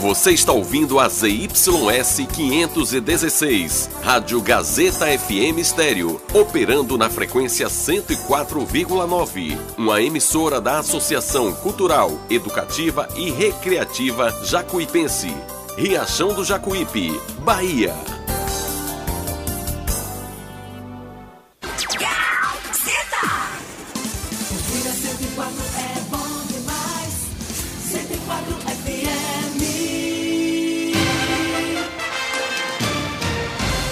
Você está ouvindo a ZYS 516, Rádio Gazeta FM Estéreo, operando na frequência 104,9. Uma emissora da Associação Cultural, Educativa e Recreativa Jacuipense. Riachão do Jacuípe, Bahia.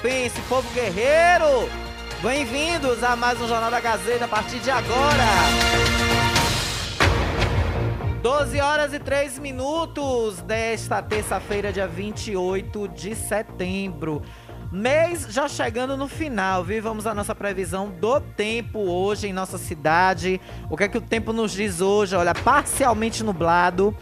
Jacuipense, povo guerreiro! Bem-vindos a mais um Jornal da Gazeta a partir de agora. 12 horas e 3 minutos desta terça-feira, dia 28 de setembro. Mês já chegando no final, viu? Vamos à nossa previsão do tempo hoje em nossa cidade. O que é que o tempo nos diz hoje? Olha, parcialmente nublado,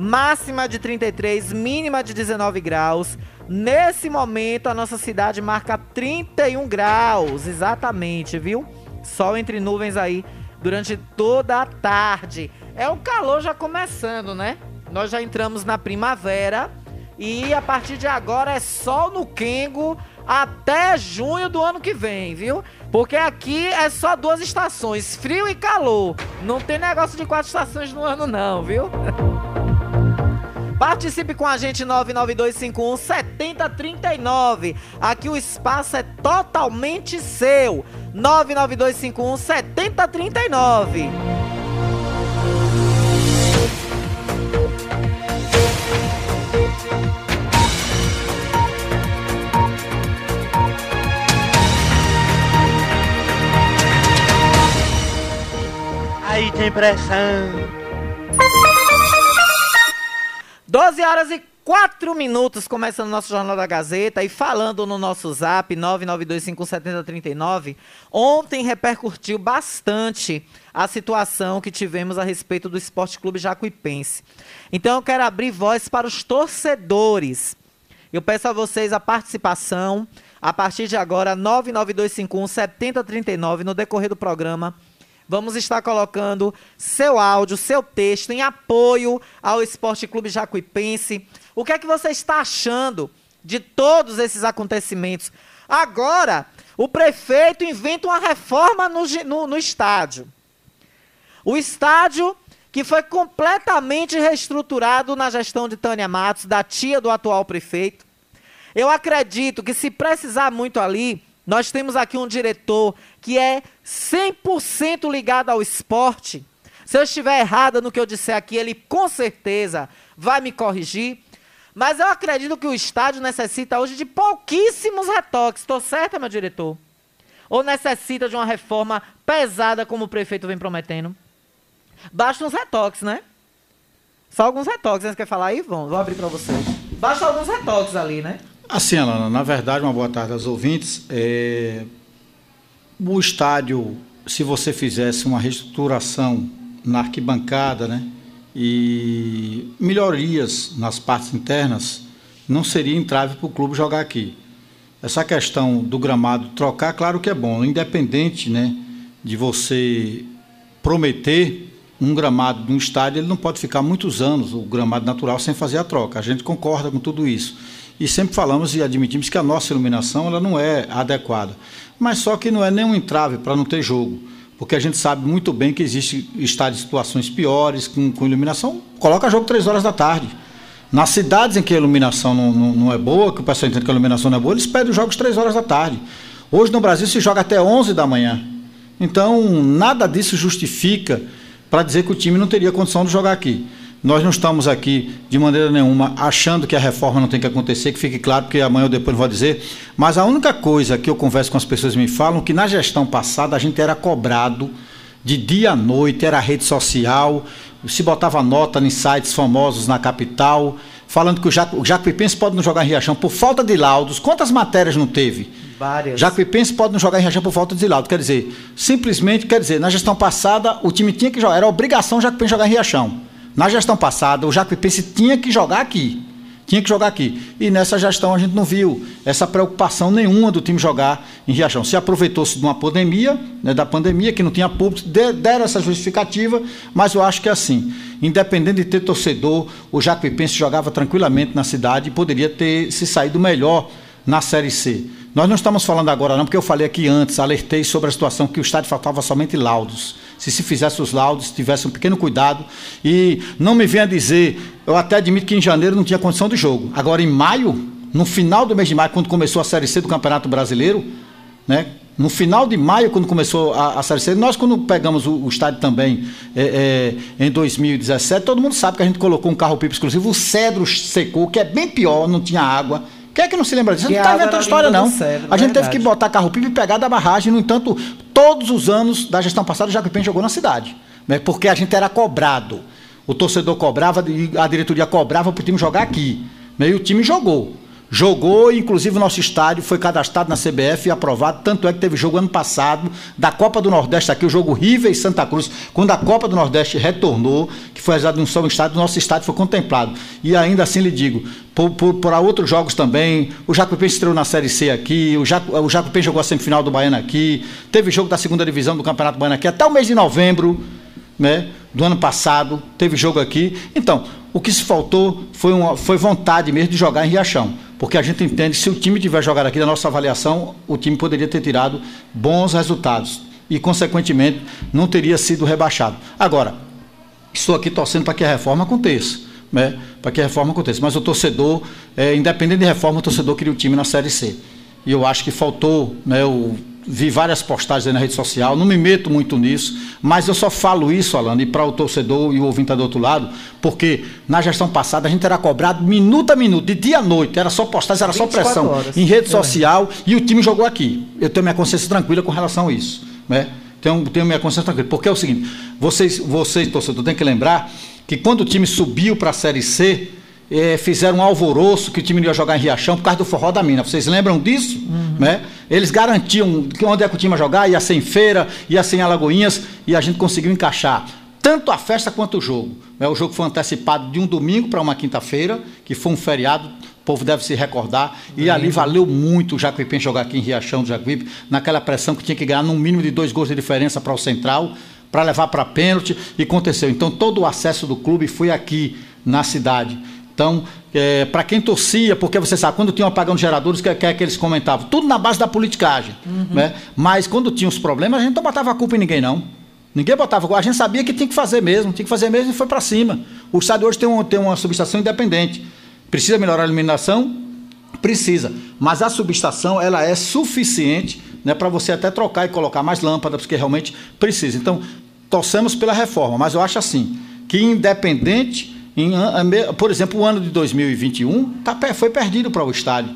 máxima de 33, mínima de 19 graus. Nesse momento, a nossa cidade marca 31 graus, exatamente, viu? Sol entre nuvens aí durante toda a tarde. É o calor já começando, né? Nós já entramos na primavera e a partir de agora é sol no Quengo até junho do ano que vem, viu? Porque aqui é só duas estações, frio e calor. Não tem negócio de quatro estações no ano não, viu? Participe com a gente 99251 7039. Aqui o espaço é totalmente seu. 99251 7039. Aí tem pressão. 12 horas e 4 minutos, começando o nosso Jornal da Gazeta e falando no nosso zap 992517039. Ontem repercutiu bastante a situação que tivemos a respeito do Esporte Clube Jacuipense. Então eu quero abrir voz para os torcedores. Eu peço a vocês a participação a partir de agora 992517039 no decorrer do programa Vamos estar colocando seu áudio, seu texto em apoio ao Esporte Clube Jacuipense. O que é que você está achando de todos esses acontecimentos? Agora, o prefeito inventa uma reforma no, no, no estádio. O estádio que foi completamente reestruturado na gestão de Tânia Matos, da tia do atual prefeito. Eu acredito que se precisar muito ali, nós temos aqui um diretor que é 100% ligado ao esporte. Se eu estiver errada no que eu disser aqui, ele com certeza vai me corrigir. Mas eu acredito que o estádio necessita hoje de pouquíssimos retoques. Estou certa, meu diretor? Ou necessita de uma reforma pesada, como o prefeito vem prometendo? Basta uns retoques, né? Só alguns retoques. Você quer falar aí? Vou abrir para vocês. Basta alguns retoques ali, né? Assim, Alana, na verdade, uma boa tarde aos ouvintes. É... O estádio, se você fizesse uma reestruturação na arquibancada, né, e melhorias nas partes internas, não seria entrave para o clube jogar aqui. Essa questão do gramado trocar, claro que é bom, independente, né, de você prometer, um gramado de um estádio ele não pode ficar muitos anos, o gramado natural, sem fazer a troca. A gente concorda com tudo isso. E sempre falamos e admitimos que a nossa iluminação ela não é adequada. Mas só que não é nenhum entrave para não ter jogo. Porque a gente sabe muito bem que existe estádio de situações piores, com, com iluminação, coloca jogo três horas da tarde. Nas cidades em que a iluminação não, não, não, é boa, que o pessoal entende que a iluminação não é boa, eles pedem os jogos três horas da tarde. Hoje no Brasil se joga até 11 da manhã. Então, nada disso justifica para dizer que o time não teria condição de jogar aqui. Nós não estamos aqui de maneira nenhuma achando que a reforma não tem que acontecer, que fique claro, porque amanhã ou depois vou dizer. Mas a única coisa que eu converso com as pessoas me falam que na gestão passada a gente era cobrado de dia à noite, era rede social, se botava nota em sites famosos na capital, falando que o, Jaco, o Jacuipense pode não jogar em Riachão por falta de laudos. Quantas matérias não teve? Várias. Jacuipense pode não jogar em Riachão por falta de laudo. Quer dizer, simplesmente, quer dizer, na gestão passada o time tinha que jogar, era obrigação o Jacuipense jogar em Riachão. Na gestão passada o Jacuipense tinha que jogar aqui. Tinha que jogar aqui. E nessa gestão a gente não viu essa preocupação nenhuma do time jogar em Riachão. Se aproveitou-se de uma pandemia, né, da pandemia, que não tinha público, deram essa justificativa, mas eu acho que é assim. Independente de ter torcedor, o Jacuipense jogava tranquilamente na cidade e poderia ter se saído melhor na Série C. Nós não estamos falando agora não, porque eu falei aqui antes, alertei sobre a situação que o estádio faltava somente laudos. Se se fizesse os laudos, tivesse um pequeno cuidado e não me venha dizer, eu até admito que em janeiro não tinha condição de jogo. Agora em maio, no final do mês de maio, quando começou a Série C do Campeonato Brasileiro, né? No final de maio, quando começou a, a Série C, nós quando pegamos o, o estádio também é, é, em 2017, todo mundo sabe que a gente colocou um carro-pipa exclusivo, o Cedro secou, que é bem pior, não tinha água. Quem é que não se lembra disso? Você não está inventando história, não. Cérebro, a gente verdade. teve que botar carro-pipa e pegar da barragem. No entanto, todos os anos da gestão passada, o Jacuipense jogou na cidade. Né? Porque a gente era cobrado. O torcedor cobrava, a diretoria cobrava para o time jogar aqui. Né? E o time jogou. Jogou, inclusive o nosso estádio foi cadastrado na CBF e aprovado, tanto é que teve jogo ano passado da Copa do Nordeste aqui, o jogo River e Santa Cruz, quando a Copa do Nordeste retornou, que foi realizado no São Estádio, o nosso estádio foi contemplado. E ainda assim lhe digo, por, por, por outros jogos também, o Jacuipense estreou na Série C aqui, o, Jacu, o Jacuipense jogou a semifinal do Baiano aqui, teve jogo da segunda divisão do Campeonato Baiano aqui, até o mês de novembro, né, do ano passado, teve jogo aqui. Então, o que se faltou foi, uma, foi vontade mesmo de jogar em Riachão porque a gente entende que se o time tiver jogado aqui, na nossa avaliação, o time poderia ter tirado bons resultados e, consequentemente, não teria sido rebaixado. Agora, estou aqui torcendo para que a reforma aconteça. Né? Para que a reforma aconteça. Mas o torcedor, é, independente de reforma, o torcedor queria o time na Série C. E eu acho que faltou né, o vi várias postagens aí na rede social, não me meto muito nisso, mas eu só falo isso, Alano, e para o torcedor e o ouvinte do outro lado, porque na gestão passada a gente era cobrado minuto a minuto, de dia a noite, era só postagem, era só pressão horas. em rede é. social e o time jogou aqui. Eu tenho minha consciência tranquila com relação a isso, né? Tenho, tenho minha consciência tranquila, porque é o seguinte, vocês, vocês torcedor, tem que lembrar que quando o time subiu para a Série C, é, fizeram um alvoroço que o time ia jogar em Riachão por causa do forró da mina. Vocês lembram disso? Uhum. Né? Eles garantiam que onde é que o time ia jogar, ia ser em feira, ia ser em Alagoinhas, e a gente conseguiu encaixar tanto a festa quanto o jogo. Né? O jogo foi antecipado de um domingo para uma quinta-feira, que foi um feriado, o povo deve se recordar, e uhum. ali valeu muito o Jacuipense jogar aqui em Riachão do Jacuípe, naquela pressão que tinha que ganhar no mínimo de dois gols de diferença para o Central, para levar para pênalti, e aconteceu. Então todo o acesso do clube foi aqui na cidade. Então, é, para quem torcia, porque você sabe, quando tinha um apagão de geradores, o que, que, é que eles comentavam? Tudo na base da politicagem. Uhum. Né? Mas quando tinha os problemas, a gente não botava a culpa em ninguém, não. Ninguém botava A gente sabia que tinha que fazer mesmo, tinha que fazer mesmo e foi para cima. O estádio hoje tem, um, tem uma subestação independente. Precisa melhorar a iluminação? Precisa. Mas a subestação ela é suficiente né, para você até trocar e colocar mais lâmpadas, porque realmente precisa. Então, torcemos pela reforma, mas eu acho assim, que independente em, por exemplo, o ano de 2021 tá, foi perdido para o estádio.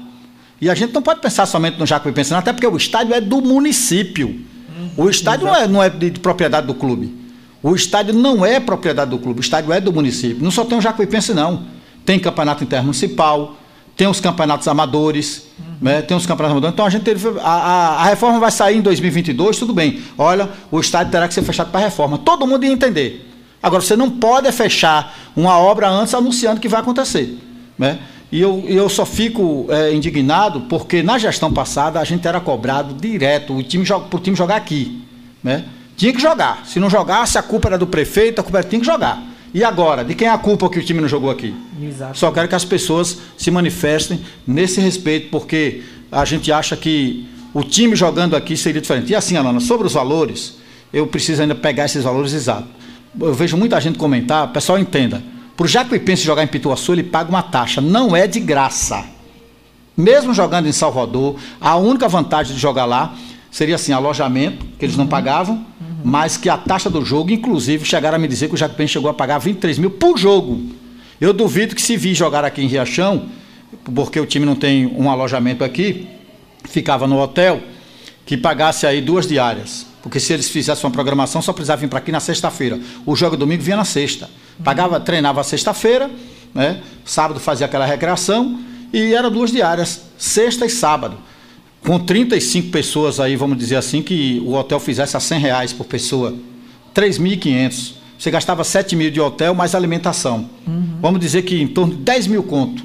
E a gente não pode pensar somente no Jacuipense, até porque o estádio é do município. Uhum, o estádio não é, não é de, de, propriedade do clube. O estádio não é propriedade do clube, o estádio é do município. Não só tem o Jacuipense, não. Tem campeonato intermunicipal, tem os campeonatos amadores, uhum. né? tem os campeonatos amadores. Então a gente teve. A, a, a, reforma vai sair em 2022, tudo bem. Olha, o estádio terá que ser fechado para reforma. Todo mundo ia entender. Agora, você não pode fechar uma obra antes anunciando que vai acontecer. Né? E eu, eu só fico é, indignado porque na gestão passada a gente era cobrado direto o time, para o time jogar aqui. Né? Tinha que jogar. Se não jogasse, a culpa era do prefeito, a culpa era, tinha que jogar. E agora? De quem é a culpa que o time não jogou aqui? Exato. Só quero que as pessoas se manifestem nesse respeito, porque a gente acha que o time jogando aqui seria diferente. E assim, Alana, sobre os valores, eu preciso ainda pegar esses valores exatos. Eu vejo muita gente comentar, pessoal entenda. Para o Jacuipense jogar em Pituaçu, ele paga uma taxa. Não é de graça. Mesmo jogando em Salvador, a única vantagem de jogar lá seria assim, alojamento, que eles não pagavam, mas que a taxa do jogo, inclusive, chegaram a me dizer que o Jacuipense chegou a pagar 23 mil por jogo. Eu duvido que se vir jogar aqui em Riachão, porque o time não tem um alojamento aqui, ficava no hotel, que pagasse aí duas diárias. Porque se eles fizessem uma programação, só precisava vir para aqui na sexta-feira. O jogo domingo vinha na sexta. Pagava, treinava sexta-feira, né? sábado fazia aquela recreação, e era duas diárias, sexta e sábado. Com 35 pessoas aí, vamos dizer assim, que o hotel fizesse a 100 reais por pessoa. 3.500. Você gastava 7 mil de hotel mais alimentação. Vamos dizer que em torno de 10 mil conto.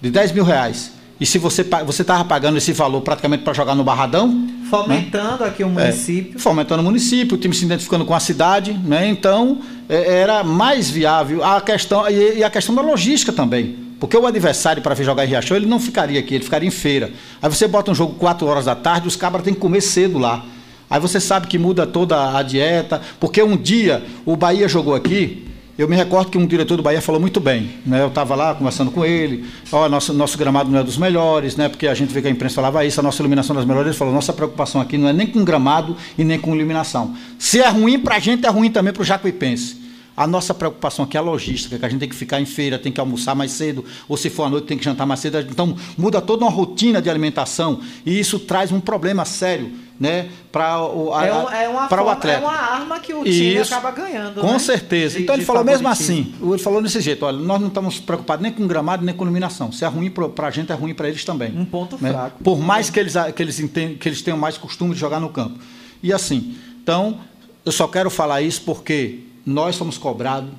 De 10 mil reais. E se você você estava pagando esse valor praticamente para jogar no Barradão, Fomentando aqui o município. é, fomentando o município, o time se identificando com a cidade, né? Então é, era mais viável a questão e, e a questão da logística também. Porque o adversário para vir jogar em Riachão, ele não ficaria aqui, ele ficaria em feira. Aí você bota um jogo 4 horas da tarde, os cabras têm que comer cedo lá. Aí você sabe que muda toda a dieta, porque um dia o Bahia jogou aqui, eu me recordo que um diretor do Bahia falou muito bem, né? Eu estava lá conversando com ele, ó, nosso, nosso gramado não é dos melhores, né? Porque a gente vê que a imprensa falava isso, a nossa iluminação das melhores, ele falou, nossa preocupação aqui não é nem com gramado e nem com iluminação. Se é ruim para a gente, é ruim também para o Jacuipense. A nossa preocupação aqui é a logística, que a gente tem que ficar em feira, tem que almoçar mais cedo, ou se for à noite tem que jantar mais cedo. Então muda toda uma rotina de alimentação e isso traz um problema sério né, para o, a- É, um- é uma o atleta. é uma arma que o time Isso. acaba ganhando. Com né? certeza. De- então ele falou mesmo assim, ele falou desse jeito, olha, nós não estamos preocupados nem com gramado, nem com iluminação. Se é ruim para a gente, é ruim para eles também. Um ponto né? fraco. Por mais que eles, que, eles entendem, que eles tenham mais costume de jogar no campo. E assim, então, eu só quero falar isso porque nós fomos cobrados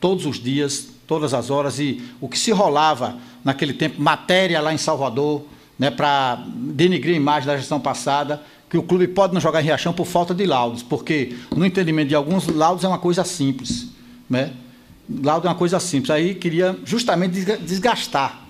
todos os dias, todas as horas, e o que se rolava naquele tempo, matéria lá em Salvador, né, para denigrir a imagem da gestão passada, que o clube pode não jogar em Riachão por falta de laudos, porque no entendimento de alguns, laudos é uma coisa simples. Né? Laudo é uma coisa simples. Aí queria justamente desga- desgastar.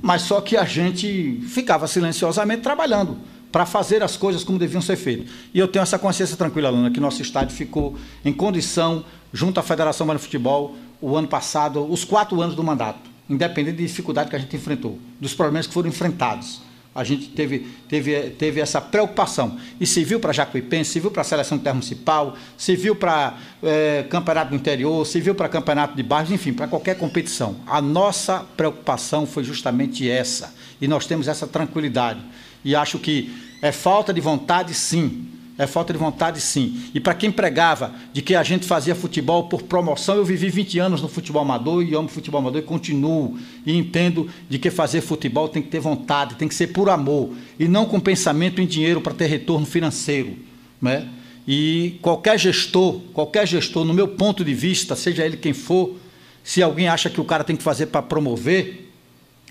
Mas só que a gente ficava silenciosamente trabalhando para fazer as coisas como deviam ser feitas. E eu tenho essa consciência tranquila, Luna, que nosso estádio ficou em condição, junto à Federação Baiana de Futebol, o ano passado, os quatro anos do mandato, independente da dificuldade que a gente enfrentou, dos problemas que foram enfrentados. A gente teve, teve, teve essa preocupação. E serviu para Jacuipense, serviu para a seleção intermunicipal, serviu para eh, campeonato do interior, serviu para campeonato de bairros, enfim, para qualquer competição. A nossa preocupação foi justamente essa. E nós temos essa tranquilidade. E acho que é falta de vontade, sim. É falta de vontade, sim. E para quem pregava de que a gente fazia futebol por promoção, eu vivi 20 anos no futebol amador e amo futebol amador e continuo. E entendo de que fazer futebol tem que ter vontade, tem que ser por amor. E não com pensamento em dinheiro para ter retorno financeiro. Né? E qualquer gestor, qualquer gestor, no meu ponto de vista, seja ele quem for, se alguém acha que o cara tem que fazer para promover,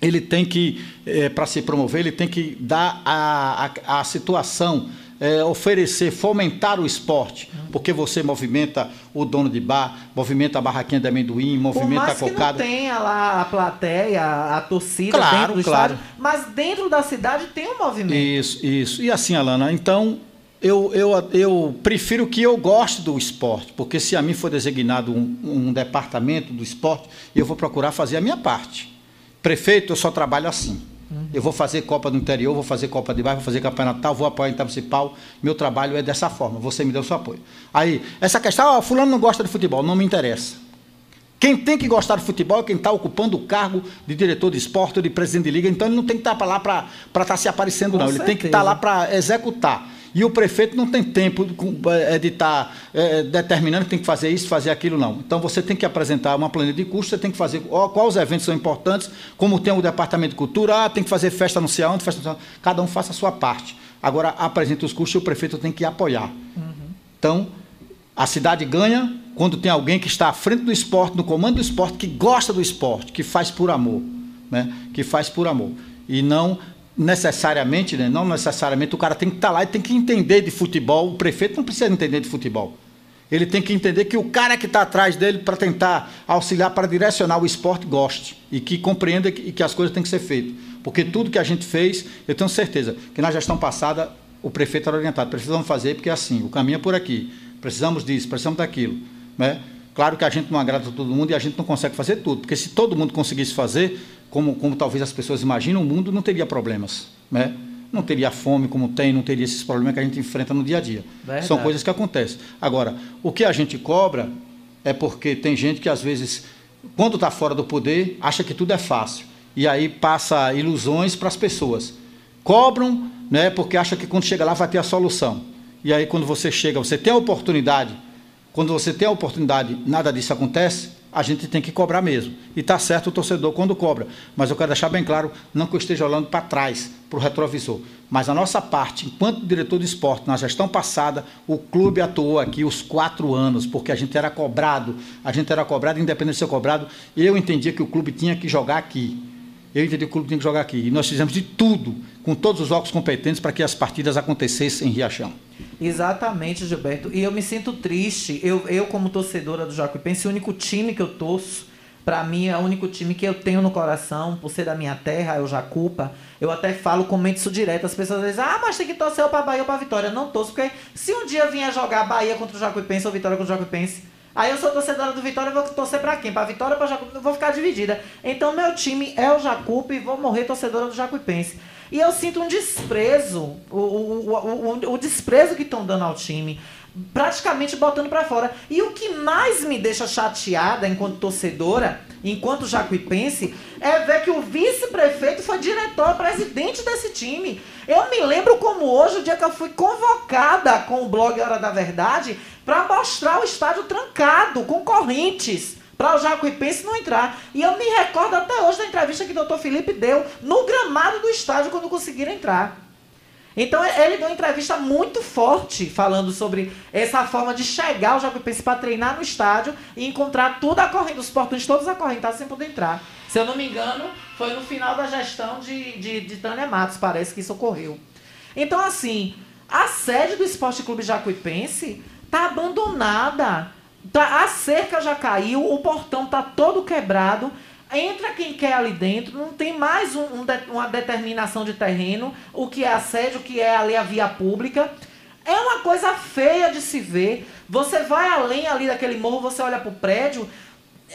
ele tem que, para se promover, ele tem que dar a, a, a situação, é, oferecer, fomentar o esporte, porque você movimenta o dono de bar, movimenta a barraquinha de amendoim, movimenta a mais que não cocada. tenha lá a plateia, a torcida Claro, dentro do claro. estádio, mas dentro da cidade tem um movimento. Isso, isso. E assim, Alana, então eu, eu, eu prefiro que eu goste do esporte, porque se a mim for designado um, um departamento do esporte, eu vou procurar fazer a minha parte. Prefeito, eu só trabalho assim. Eu vou fazer Copa do Interior, vou fazer Copa de Bairro, vou fazer Campeonato tal, vou apoiar Intermunicipal. Meu trabalho é dessa forma. Você me deu seu apoio. Aí, essa questão, ah, fulano não gosta de futebol, não me interessa. Quem tem que gostar de futebol é quem está ocupando o cargo de diretor de esporte ou de presidente de liga. Então ele não tem que estar lá para estar se aparecendo, Com não. Ele tem que estar certeza. lá para executar. E o prefeito não tem tempo eh, de estar eh, determinando que tem que fazer isso, fazer aquilo, não. Então você tem que apresentar uma planilha de custos, você tem que fazer quais eventos são importantes, como tem o departamento de cultura, ah, tem que fazer festa não sei festa não sei. Cada um faça a sua parte. Agora apresenta os custos e o prefeito tem que apoiar. Então, a cidade ganha quando tem alguém que está à frente do esporte, no comando do esporte, que gosta do esporte, que faz por amor, né? Que faz por amor. E não necessariamente, né? não necessariamente o cara tem que estar tá lá e tem que entender de futebol. O prefeito não precisa entender de futebol. Ele tem que entender que o cara que está atrás dele para tentar auxiliar, para direcionar o esporte, goste e que compreenda que, que as coisas têm que ser feitas. Porque tudo que a gente fez, eu tenho certeza que na gestão passada o prefeito era orientado. Precisamos fazer porque é assim, o caminho é por aqui. Precisamos disso, precisamos daquilo. Né? Claro que a gente não agrada todo mundo e a gente não consegue fazer tudo. Porque se todo mundo conseguisse fazer, como, como talvez as pessoas imaginam, o mundo não teria problemas. Né? não teria fome como tem, não teria esses problemas que a gente enfrenta no dia a dia. Verdade. São coisas que acontecem. Agora, o que a gente cobra é porque tem gente que às vezes, quando está fora do poder, acha que tudo é fácil. E aí passa ilusões para as pessoas. Cobram, né, porque acha que quando chega lá vai ter a solução. E aí quando você chega, você tem a oportunidade. Quando você tem a oportunidade, nada disso acontece, a gente tem que cobrar mesmo. E está certo o torcedor quando cobra. Mas eu quero deixar bem claro, não que eu esteja olhando para trás, para o retrovisor. Mas a nossa parte, enquanto diretor de esporte, na gestão passada, o clube atuou aqui os quatro anos, porque a gente era cobrado, a gente era cobrado, independente de ser cobrado, eu entendia que o clube tinha que jogar aqui. Eu entendi que o clube tinha que jogar aqui. E nós fizemos de tudo, com todos os órgãos competentes, para que as partidas acontecessem em Riachão. Exatamente, Gilberto. E eu me sinto triste. Eu, eu como torcedora do Jacuipense, o único time que eu torço, para mim é o único time que eu tenho no coração, por ser da minha terra, é o Jacupa. Eu até falo, comento isso direto. As pessoas dizem, ah, mas tem que torcer para Bahia ou para Vitória. Não torço, porque se um dia vier jogar Bahia contra o Jacuipense ou Vitória contra o Jacuipense, aí eu sou torcedora do Vitória vou torcer para quem? Para Vitória ou para Jacuipense? Vou ficar dividida. Então meu time é o Jacupa e vou morrer torcedora do Jacuipense. E eu sinto um desprezo, o, o, o, o desprezo que estão dando ao time, praticamente botando para fora. E o que mais me deixa chateada enquanto torcedora, enquanto jacuipense, é ver que o vice-prefeito foi diretor, presidente desse time. Eu me lembro como hoje, o dia que eu fui convocada com o blog Hora da Verdade, para mostrar o estádio trancado, com correntes para o Jacuipense não entrar. E eu me recordo até hoje da entrevista que o doutor Felipe deu no gramado do estádio quando conseguiram entrar. Então ele deu uma entrevista muito forte falando sobre essa forma de chegar ao Jacuipense para treinar no estádio e encontrar tudo acorrendo, os portões todos acorrentados sem poder entrar. Se eu não me engano, foi no final da gestão de, de, de Tânia Matos, parece que isso ocorreu. Então, assim, a sede do Esporte Clube Jacuipense está abandonada. Tá, a cerca já caiu, o portão tá todo quebrado. Entra quem quer ali dentro, não tem mais um, um, uma determinação de terreno, o que é assédio, o que é ali a via pública. É uma coisa feia de se ver. Você vai além ali daquele morro, você olha pro prédio,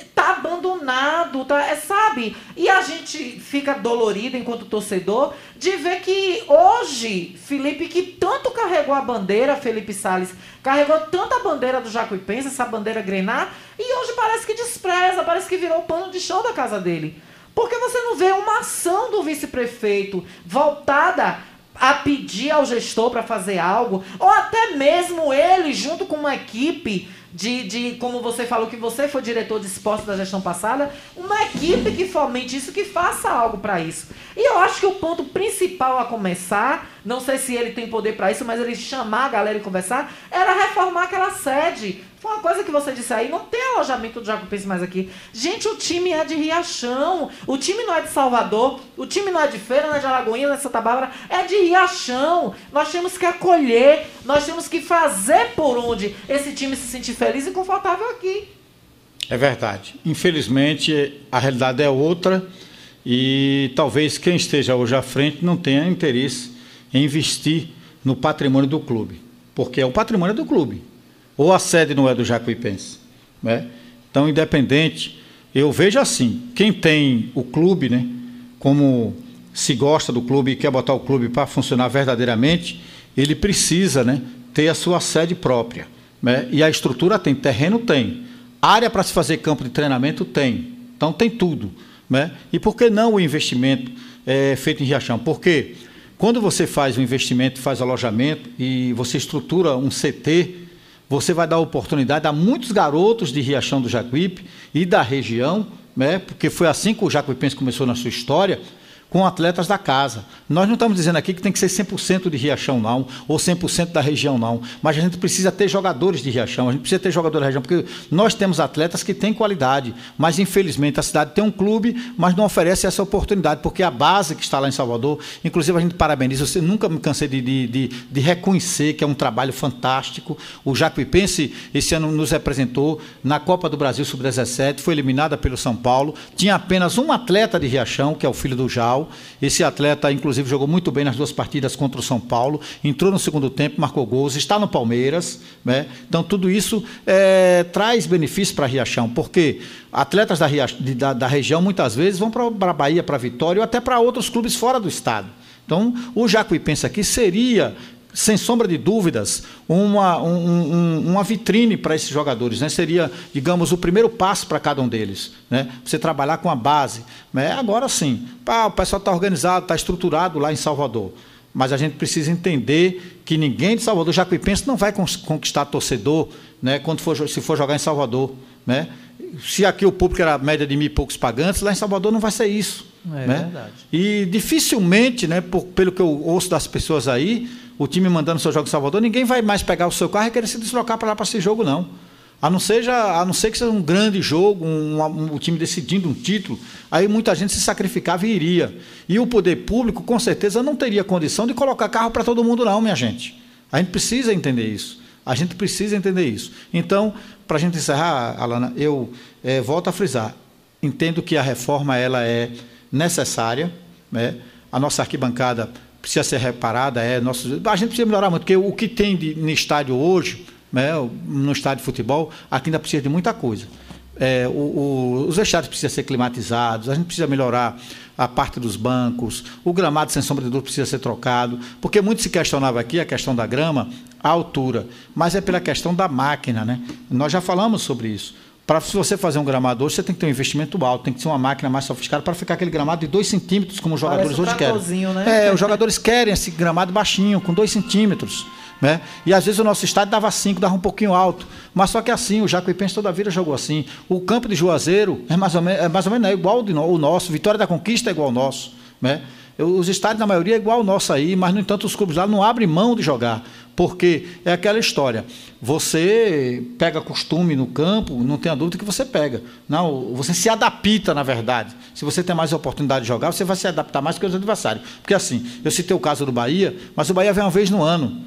tá abandonado, tá, é, sabe? E a gente fica dolorido enquanto torcedor de ver que hoje, Felipe, que tanto carregou a bandeira, Felipe Sales, carregou tanta bandeira do Jacuipense, essa bandeira grenar, e hoje parece que despreza, parece que virou pano de chão da casa dele. Porque você não vê uma ação do vice-prefeito voltada a pedir ao gestor para fazer algo, ou até mesmo ele, junto com uma equipe, de, de, como você falou que você foi diretor de esporte da gestão passada, uma equipe que fomente isso, que faça algo para isso. E eu acho que o ponto principal a começar, não sei se ele tem poder para isso, mas ele chamar a galera e conversar, era reformar aquela sede. Foi uma coisa que você disse aí, não tem alojamento do Jacupense mais aqui. Gente, o time é de Riachão, o time não é de Salvador, o time não é de Feira, não é de Alagoinha, não é de Santa Bárbara, é de Riachão. Nós temos que acolher, nós temos que fazer por onde esse time se sentir feliz e confortável aqui. É verdade. Infelizmente, a realidade é outra e talvez quem esteja hoje à frente não tenha interesse investir no patrimônio do clube, porque é o patrimônio do clube ou a sede não é do Jacuipense. Né? Então, independente, eu vejo assim, quem tem o clube, né, como se gosta do clube e quer botar o clube para funcionar verdadeiramente, ele precisa né, ter a sua sede própria. Né? E a estrutura tem, terreno tem, área para se fazer campo de treinamento tem. Então tem tudo. Né? E por que não o investimento é, feito em Riachão? Porque quando você faz um investimento, faz alojamento e você estrutura um CT, você vai dar oportunidade a muitos garotos de Riachão do Jacuípe e da região, né? porque foi assim que o Jacuipense começou na sua história, com atletas da casa. Nós não estamos dizendo aqui que tem que ser 100% de Riachão, não, ou 100% da região, não. Mas a gente precisa ter jogadores de Riachão, a gente precisa ter jogadores da região, porque nós temos atletas que têm qualidade, mas infelizmente a cidade tem um clube, mas não oferece essa oportunidade, porque a base que está lá em Salvador, inclusive a gente parabeniza, você nunca me cansei de, de, de, de reconhecer que é um trabalho fantástico. O Jacuipense esse ano nos representou na Copa do Brasil Sub-17, foi eliminada pelo São Paulo, tinha apenas um atleta de Riachão, que é o filho do Jal, esse atleta, inclusive, jogou muito bem nas duas partidas contra o São Paulo, entrou no segundo tempo, marcou gols, está no Palmeiras. Né? Então, tudo isso é, traz benefício para Riachão, porque atletas da, da, da região muitas vezes vão para a Bahia, para Vitória ou até para outros clubes fora do estado. Então, o Jacuipense aqui seria sem sombra de dúvidas, uma, um, um, uma vitrine para esses jogadores. Né? Seria, digamos, o primeiro passo para cada um deles. Né? Você trabalhar com a base. Né? Agora sim, pá, o pessoal está organizado, está estruturado lá em Salvador. Mas a gente precisa entender que ninguém de Salvador, Jacuipense, não vai conquistar torcedor né, quando for, se for jogar em Salvador. Né? Se aqui o público era média de mil e poucos pagantes, lá em Salvador não vai ser isso. É né? verdade. E dificilmente, né, por, pelo que eu ouço das pessoas aí, o time mandando seu jogo em Salvador, ninguém vai mais pegar o seu carro e querer se deslocar para lá para esse jogo, não. A não, seja, a não ser que seja um grande jogo, um, um, um, time decidindo um título, aí muita gente se sacrificava e iria. E o poder público, com certeza, não teria condição de colocar carro para todo mundo, não, minha gente. A gente precisa entender isso. A gente precisa entender isso. Então, para a gente encerrar, Alana, eu é, volto a frisar. Entendo que a reforma ela é necessária. Né? A nossa arquibancada precisa ser reparada. É nosso, a gente precisa melhorar muito, porque o que tem de, no estádio hoje, né, no estádio de futebol, aqui ainda precisa de muita coisa. É, o, o, os estádios precisam ser climatizados, a gente precisa melhorar a parte dos bancos, o gramado sem sombra de dúvida precisa ser trocado, porque muito se questionava aqui a questão da grama, a altura, mas é pela questão da máquina, né? Nós já falamos sobre isso. Para se você fazer um gramado hoje, você tem que ter um investimento alto, tem que ser uma máquina mais sofisticada para ficar aquele gramado de 2 centímetros, como os jogadores Parece hoje querem. Né? É, os jogadores querem esse gramado baixinho, com 2 centímetros. Né? E às vezes o nosso estádio dava 5, dava um pouquinho alto. Mas só que assim, o Jacuipense toda a vida jogou assim. O campo de Juazeiro é mais ou menos, é mais ou menos é igual ao nosso. Vitória da Conquista é igual ao nosso. Né? Os estádios, na maioria, é igual ao nosso aí, mas, no entanto, os clubes lá não abrem mão de jogar. Porque é aquela história. Você pega costume no campo, não tenha dúvida que você pega. Não, você se adapta, na verdade. Se você tem mais oportunidade de jogar, você vai se adaptar mais que os adversários. Porque assim, eu citei o caso do Bahia, mas o Bahia vem uma vez no ano.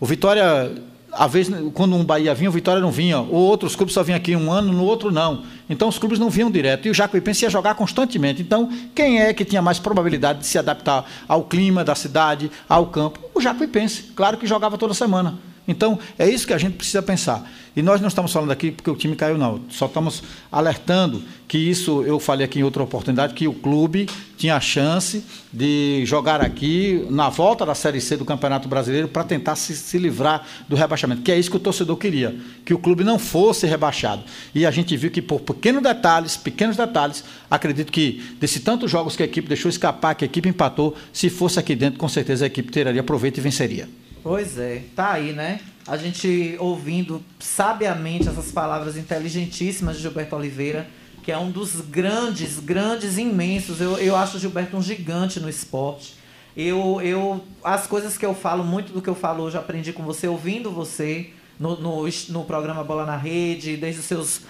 O Vitória a vez, quando um Bahia vinha, o Vitória não vinha. Ou outros clubes só vinham aqui um ano, no outro não. Então os clubes não vinham direto. E o Jacuipense ia jogar constantemente. Então, quem é que tinha mais probabilidade de se adaptar ao clima da cidade, ao campo? O Jacuipense. Claro que jogava toda semana. Então, é isso que a gente precisa pensar. E nós não estamos falando aqui porque o time caiu, não. Só estamos alertando que isso, eu falei aqui em outra oportunidade, que o clube tinha a chance de jogar aqui na volta da Série C do Campeonato Brasileiro para tentar se, se livrar do rebaixamento, que é isso que o torcedor queria, que o clube não fosse rebaixado. E a gente viu que por pequenos detalhes, pequenos detalhes, acredito que desse tantos jogos que a equipe deixou escapar, que a equipe empatou, se fosse aqui dentro, com certeza a equipe teria proveito e venceria. Pois é, tá aí, né? A gente ouvindo sabiamente essas palavras inteligentíssimas de Gilberto Oliveira, que é um dos grandes, grandes, imensos. Eu, eu acho o Gilberto um gigante no esporte. Eu, eu, as coisas que eu falo, muito do que eu falo hoje, aprendi com você, ouvindo você no, no, no programa Bola na Rede, desde os seus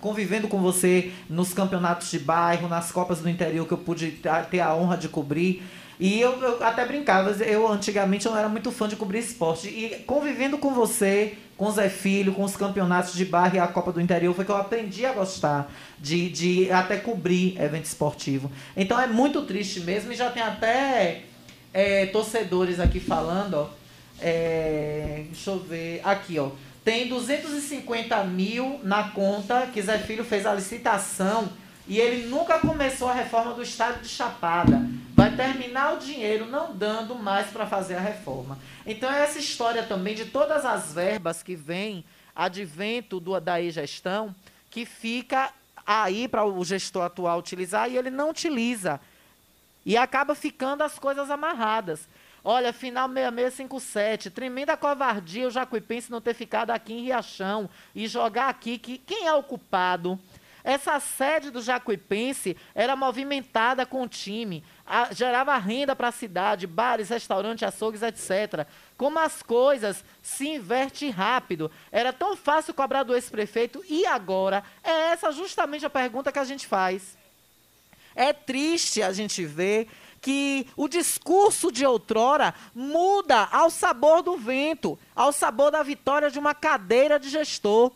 convivendo com você nos campeonatos de bairro, nas Copas do Interior que eu pude ter a honra de cobrir. E eu, eu, até brincava, eu antigamente eu não era muito fã de cobrir esporte. E convivendo com você, com o Zé Filho, com os campeonatos de barra e a Copa do Interior, foi que eu aprendi a gostar de, de até cobrir evento esportivo. Então é muito triste mesmo, e já tem até é, torcedores aqui falando, ó. É, deixa eu ver. Aqui, ó. Tem 250 mil na conta que Zé Filho fez a licitação e ele nunca começou a reforma do estádio de Chapada. Vai terminar o dinheiro não dando mais para fazer a reforma. Então é essa história também de todas as verbas que vêm advento do, da e-gestão, que fica aí para o gestor atual utilizar e ele não utiliza. E acaba ficando as coisas amarradas. Olha, final 6657, tremenda covardia o Jacuipense não ter ficado aqui em Riachão e jogar aqui. Que, quem é o culpado? Essa sede do Jacuipense era movimentada com o time, a, gerava renda para a cidade, bares, restaurantes, açougues, etc. Como as coisas se invertem rápido. Era tão fácil cobrar do ex-prefeito e agora? É essa justamente a pergunta que a gente faz. É triste a gente ver que o discurso de outrora muda ao sabor do vento, ao sabor da vitória de uma cadeira de gestor,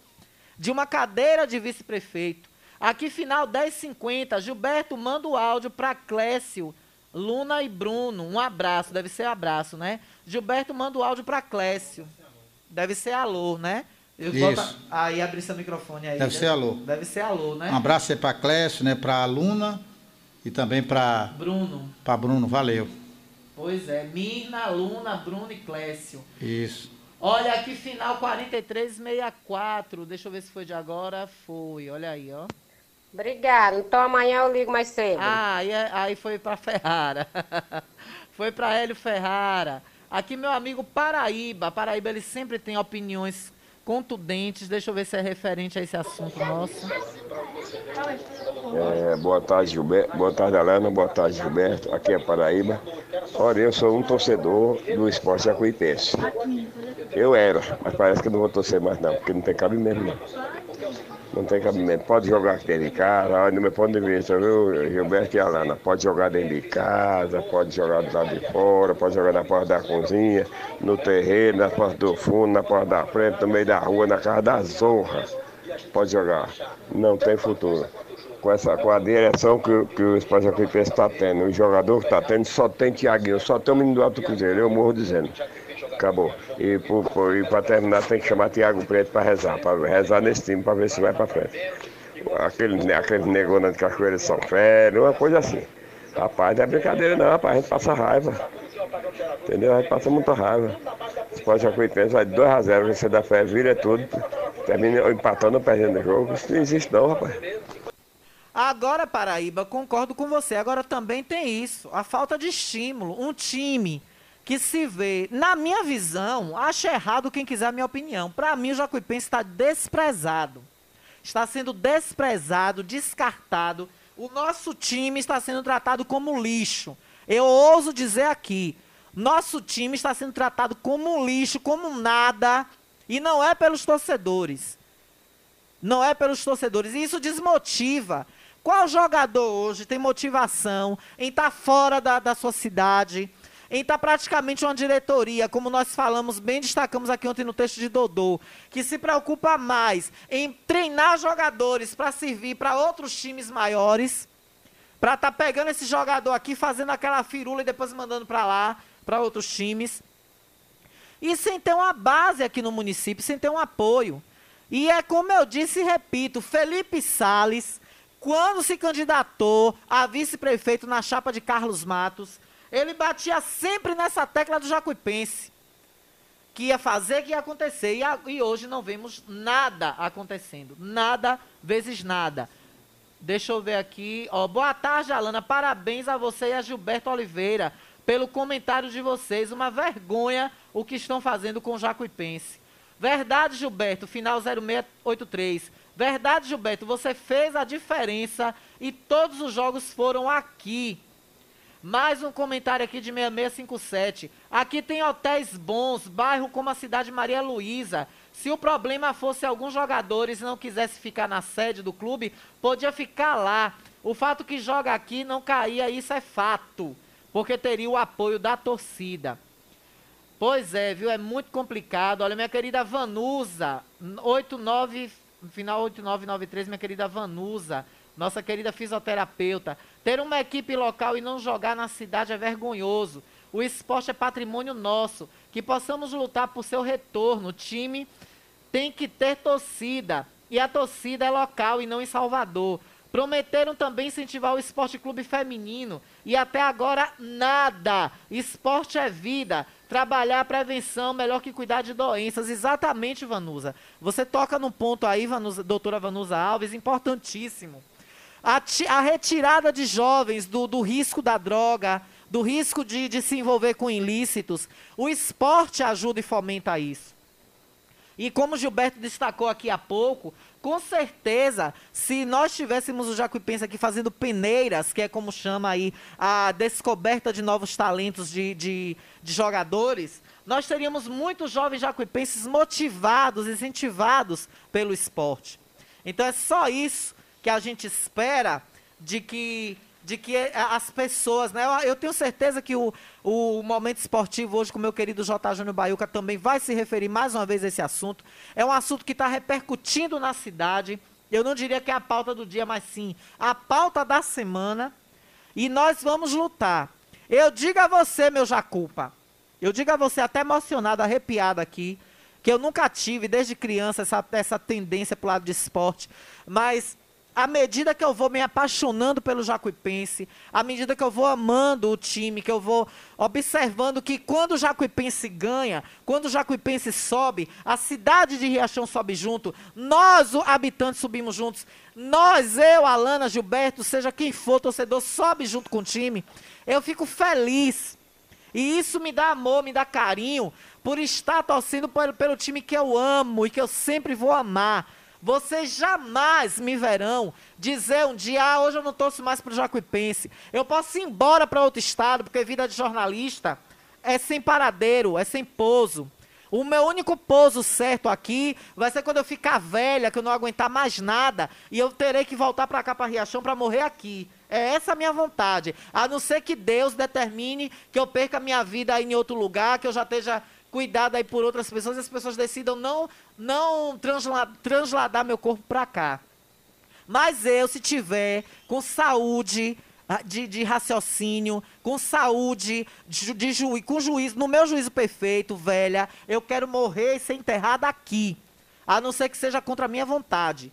de uma cadeira de vice-prefeito. Aqui, final 10h50, Gilberto manda o áudio para Clécio, Luna e Bruno. Um abraço, deve ser abraço, né? Gilberto manda o áudio para Clécio. Deve ser alô, né? Eu Isso. Aí, abre seu microfone aí. Deve, deve ser alô. Deve ser alô, né? Um abraço aí para Clécio, né? Para a Luna e também para Bruno. Para Bruno, valeu. Pois é, Mirna, Luna, Bruno e Clécio. Isso. Olha aqui, final 4364. Deixa eu ver se foi de agora. Foi, olha aí, ó. Obrigada. Então amanhã eu ligo mais cedo. Ah, aí, é, aí foi para Ferrara. foi para Hélio Ferrara. Aqui meu amigo Paraíba. Paraíba ele sempre tem opiniões contundentes. Deixa eu ver se é referente a esse assunto nosso. É, boa tarde, Gilberto. Boa tarde, Helena. Boa tarde, Gilberto. Aqui é Paraíba. Olha, eu sou um torcedor do esporte jacuipense. Eu era, mas parece que não vou torcer mais não, porque não tem cabimento não. Não tem cabimento. Pode jogar aqui dentro de casa, olha, no meu ponto de vista, viu, Gilberto e Alana? Pode jogar dentro de casa, pode jogar do lado de fora, pode jogar na porta da cozinha, no terreiro, na porta do fundo, na porta da frente, no meio da rua, na casa da zorra. Pode jogar. Não tem futuro. Com, essa, com a direção que, que o Esporte Jacuipense está tendo, o jogador que está tendo, só tem Tiaguinho, só tem o menino do Alto Cruzeiro, eu morro dizendo. Acabou. E para terminar tem que chamar Tiago Preto para rezar, para rezar nesse time, para ver se vai para frente. Aquele, aquele negona de Cachoeira de São Félio, uma coisa assim. Rapaz, não é brincadeira não, rapaz, a gente passa raiva. Entendeu? A gente passa muita raiva. Esporte Jacuipense vai de 2x0, você dá fé, vira tudo, termina empatando ou perdendo o jogo. Isso não existe não, rapaz. Agora, Paraíba, concordo com você. Agora também tem isso, a falta de estímulo. Um time que se vê, na minha visão, acho errado quem quiser a minha opinião. Para mim, o Jacuipense está desprezado. Está sendo desprezado, descartado. O nosso time está sendo tratado como lixo. Eu ouso dizer aqui, nosso time está sendo tratado como lixo, como nada, e não é pelos torcedores. Não é pelos torcedores. E isso desmotiva. Qual jogador hoje tem motivação em estar tá fora da, da sua cidade, em estar tá praticamente uma diretoria, como nós falamos, bem destacamos aqui ontem no texto de Dodô, que se preocupa mais em treinar jogadores para servir para outros times maiores, para estar tá pegando esse jogador aqui, fazendo aquela firula e depois mandando para lá, para outros times. E sem ter uma base aqui no município, sem ter um apoio. E é como eu disse e repito, Felipe Sales, quando se candidatou a vice-prefeito na chapa de Carlos Matos, ele batia sempre nessa tecla do Jacuipense. Que ia fazer, que ia acontecer. E, a, e hoje não vemos nada acontecendo. Nada vezes nada. Deixa eu ver aqui. Ó, boa tarde, Alana. Parabéns a você e a Gilberto Oliveira pelo comentário de vocês. Uma vergonha o que estão fazendo com o Jacuipense. Verdade, Gilberto, final 0683. Verdade, Gilberto, você fez a diferença e todos os jogos foram aqui. Mais um comentário aqui de 6657. Aqui tem hotéis bons, bairro como a cidade Maria Luísa. Se o problema fosse alguns jogadores não quisesse ficar na sede do clube, podia ficar lá. O fato que joga aqui não caía, isso é fato. Porque teria o apoio da torcida. Pois é, viu? É muito complicado. Olha, minha querida Vanusa, 89, final 8993, minha querida Vanusa nossa querida fisioterapeuta. Ter uma equipe local e não jogar na cidade é vergonhoso. O esporte é patrimônio nosso. Que possamos lutar por seu retorno. O time tem que ter torcida. E a torcida é local e não em Salvador. Prometeram também incentivar o esporte clube feminino. E até agora, nada. Esporte é vida. Trabalhar a prevenção melhor que cuidar de doenças. Exatamente, Vanusa. Você toca num ponto aí, Vanusa, doutora Vanusa Alves, importantíssimo a, a retirada de jovens do, do risco da droga, do risco de, de se envolver com ilícitos. O esporte ajuda e fomenta isso. E como Gilberto destacou aqui há pouco, com certeza, se nós tivéssemos o Jacuipense aqui fazendo peneiras, que é como chama aí a descoberta de novos talentos de, de, de jogadores, nós teríamos muitos jovens jacuipenses motivados, incentivados pelo esporte. Então é só isso que a gente espera de que de que as pessoas, né? Eu, tenho certeza que o, o momento esportivo hoje com o meu querido J. Júnior Baiuca também vai se referir mais uma vez a esse assunto. É um assunto que está repercutindo na cidade. Eu não diria que é a pauta do dia, mas sim a pauta da semana. E nós vamos lutar. Eu digo a você, meu Jacupa, eu digo a você, até emocionado, arrepiado aqui, que eu nunca tive desde criança essa, essa tendência para o lado de esporte, mas à medida que eu vou me apaixonando pelo Jacuipense, à medida que eu vou amando o time, que eu vou observando que quando o Jacuipense ganha, quando o Jacuipense sobe, a cidade de Riachão sobe junto, nós, habitantes, subimos juntos, nós, eu, Alana, Gilberto, seja quem for, torcedor, sobe junto com o time, eu fico feliz. E isso me dá amor, me dá carinho, por estar torcendo pelo, pelo time que eu amo e que eu sempre vou amar. Vocês jamais me verão dizer um dia, ah, hoje eu não torço mais para o Jacuipense. Eu posso ir embora para outro estado, porque vida de jornalista é sem paradeiro, é sem pouso. O meu único pouso certo aqui vai ser quando eu ficar velha, que eu não aguentar mais nada, e eu terei que voltar para cá, para Riachão, para morrer aqui. É essa a minha vontade. A não ser que Deus determine que eu perca a minha vida em outro lugar, que eu já esteja cuidado aí por outras pessoas e as pessoas decidam não, não transladar, transladar meu corpo para cá. Mas eu, se tiver com saúde ah, de, de raciocínio, com saúde, de, de juiz, com juízo, no meu juízo perfeito, velha, eu quero morrer e ser enterrada aqui. A não ser que seja contra a minha vontade.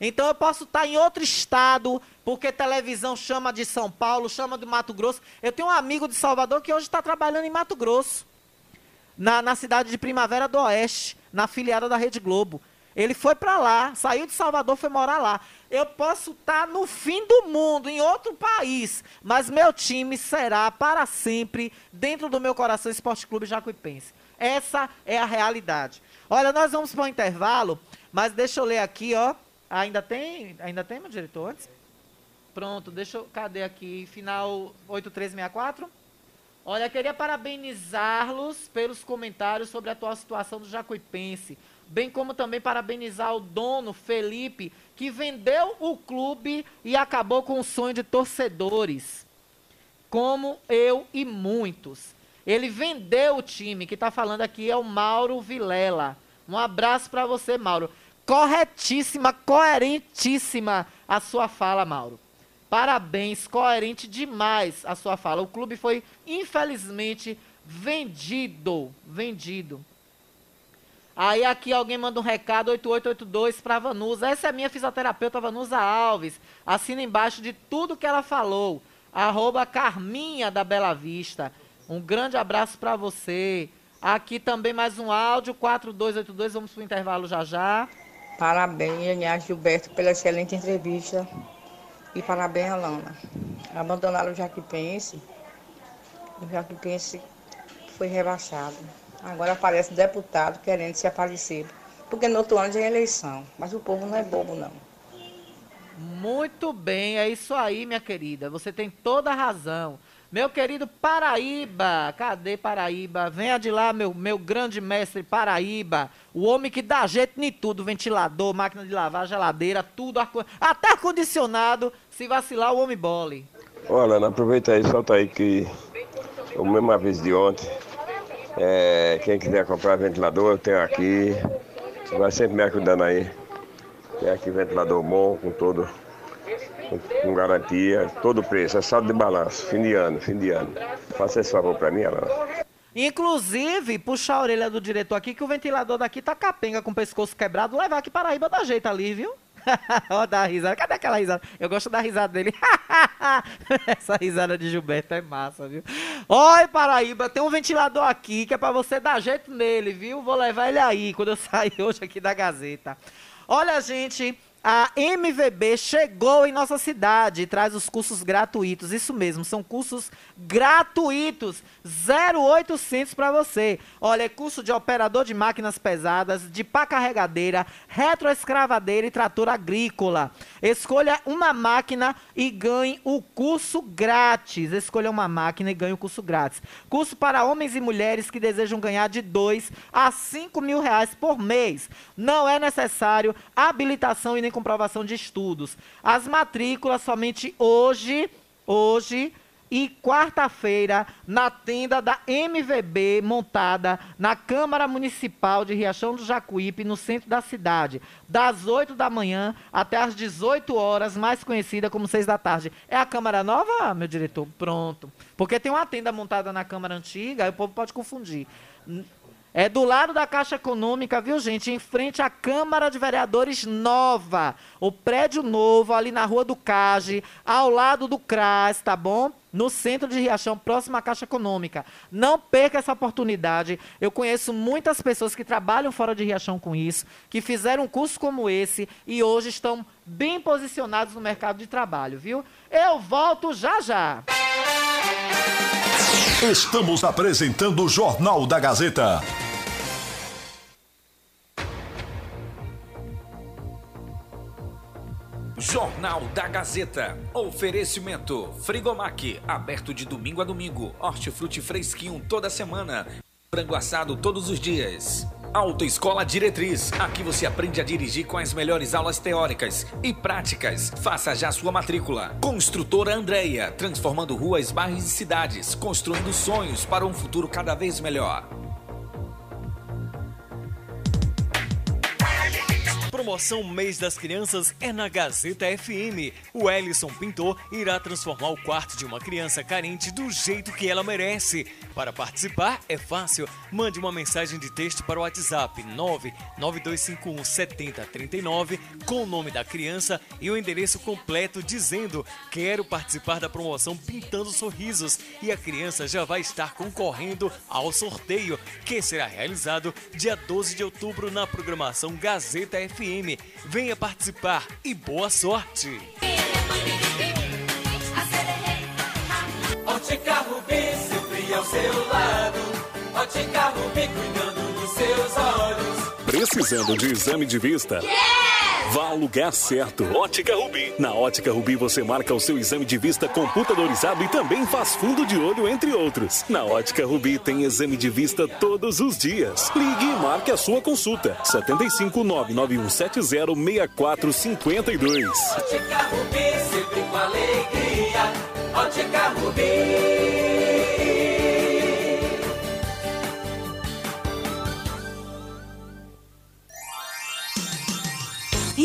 Então eu posso estar em outro estado, porque televisão chama de São Paulo, chama de Mato Grosso. Eu tenho um amigo de Salvador que hoje está trabalhando em Mato Grosso na, na cidade de Primavera do Oeste, na filiada da Rede Globo. Ele foi para lá, saiu de Salvador, foi morar lá. Eu posso estar tá no fim do mundo, em outro país, mas meu time será para sempre dentro do meu coração Esporte Clube Jacuipense. Essa é a realidade. Olha, nós vamos para o intervalo, mas deixa eu ler aqui, ó. Ainda tem, ainda tem, meu diretor, antes? Pronto, deixa eu, cadê aqui? Final 8364? Olha, queria parabenizá-los pelos comentários sobre a atual situação do Jacuipense, bem como também parabenizar o dono Felipe, que vendeu o clube e acabou com o sonho de torcedores, como eu e muitos. Ele vendeu o time, que está falando aqui é o Mauro Vilela. Um abraço para você, Mauro. Corretíssima, coerentíssima a sua fala, Mauro. Parabéns, coerente demais a sua fala. O clube foi, infelizmente, vendido. Vendido. Aí aqui alguém manda um recado, 8882 para Vanusa. Essa é a minha fisioterapeuta Vanusa Alves. Assina embaixo de tudo que ela falou. Arroba Carminha da Bela Vista. Um grande abraço para você. Aqui também mais um áudio, 4282. Vamos para o intervalo já já. Parabéns, Gilberto, pela excelente entrevista. E parabéns, Alana. Abandonaram o Jaquipense. O Jaquipense foi rebaixado. Agora aparece deputado querendo se aparecer. Porque no outro ano já é eleição. Mas o povo não é bobo, não. Muito bem, é isso aí, minha querida. Você tem toda a razão. Meu querido Paraíba, cadê Paraíba? Venha de lá, meu, meu grande mestre Paraíba. O homem que dá jeito em tudo: ventilador, máquina de lavar, geladeira, tudo, até ar-condicionado. Se vacilar, o homem bole. Olha, aproveita aí, solta aí que o mesmo aviso de ontem. É, quem quiser comprar ventilador, eu tenho aqui. Você vai sempre me ajudando aí. Tem aqui ventilador bom, com todo com, garantia, todo preço, é saldo de balanço, fim de ano, fim de ano. Faça esse favor para mim, Alana. Inclusive, puxar a orelha do diretor aqui, que o ventilador daqui tá capenga com o pescoço quebrado, levar aqui para Paraíba dá jeito ali, viu? Ó, dá risada. Cadê aquela risada? Eu gosto da risada dele. Essa risada de Gilberto é massa, viu? Oi, Paraíba, tem um ventilador aqui que é pra você dar jeito nele, viu? Vou levar ele aí quando eu sair hoje aqui da Gazeta. Olha, gente, A MVB chegou em nossa cidade e traz os cursos gratuitos. Isso mesmo, são cursos gratuitos. 0800 para você. Olha, é curso de operador de máquinas pesadas, de pá carregadeira, retroescravadeira e trator agrícola. Escolha uma máquina e ganhe o curso grátis. Escolha uma máquina e ganhe o curso grátis. Curso para homens e mulheres que desejam ganhar de 2 a 5 mil reais por mês. Não é necessário habilitação e nem comprovação de estudos. As matrículas somente hoje, hoje e quarta-feira na tenda da MVB montada na Câmara Municipal de Riachão do Jacuípe, no centro da cidade, das 8 da manhã até as 18 horas, mais conhecida como 6 da tarde. É a Câmara Nova, meu diretor? Pronto. Porque tem uma tenda montada na Câmara Antiga, aí o povo pode confundir. É do lado da Caixa Econômica, viu, gente? Em frente à Câmara de Vereadores Nova. O prédio novo, ali na Rua do Cage, ao lado do CRAS, tá bom? No centro de Riachão, próximo à Caixa Econômica. Não perca essa oportunidade. Eu conheço muitas pessoas que trabalham fora de Riachão com isso, que fizeram um curso como esse e hoje estão bem posicionados no mercado de trabalho, viu? Eu volto já já. Estamos apresentando o Jornal da Gazeta. Jornal da Gazeta. Oferecimento: Frigomac, aberto de domingo a domingo. Hortifruti fresquinho toda semana. Frango assado todos os dias. Autoescola Diretriz. Aqui você aprende a dirigir com as melhores aulas teóricas e práticas. Faça já sua matrícula. Construtora Andreia, transformando ruas, bairros e cidades, construindo sonhos para um futuro cada vez melhor. Promoção Mês das Crianças é na Gazeta FM. O Ellison Pintor irá transformar o quarto de uma criança carente do jeito que ela merece. Para participar é fácil. Mande uma mensagem de texto para o WhatsApp 99251 7039 com o nome da criança e o endereço completo dizendo: Quero participar da promoção Pintando Sorrisos. E a criança já vai estar concorrendo ao sorteio, que será realizado dia 12 de outubro na programação Gazeta FM. Venha participar e boa sorte! Precisando de exame de vista? Vá ao lugar certo. Ótica Rubi. Na Ótica Rubi você marca o seu exame de vista computadorizado e também faz fundo de olho, entre outros. Na Ótica Rubi tem exame de vista todos os dias. Ligue e marque a sua consulta. 75 99170 6452. Ótica Rubi, sempre com alegria. Ótica Rubi.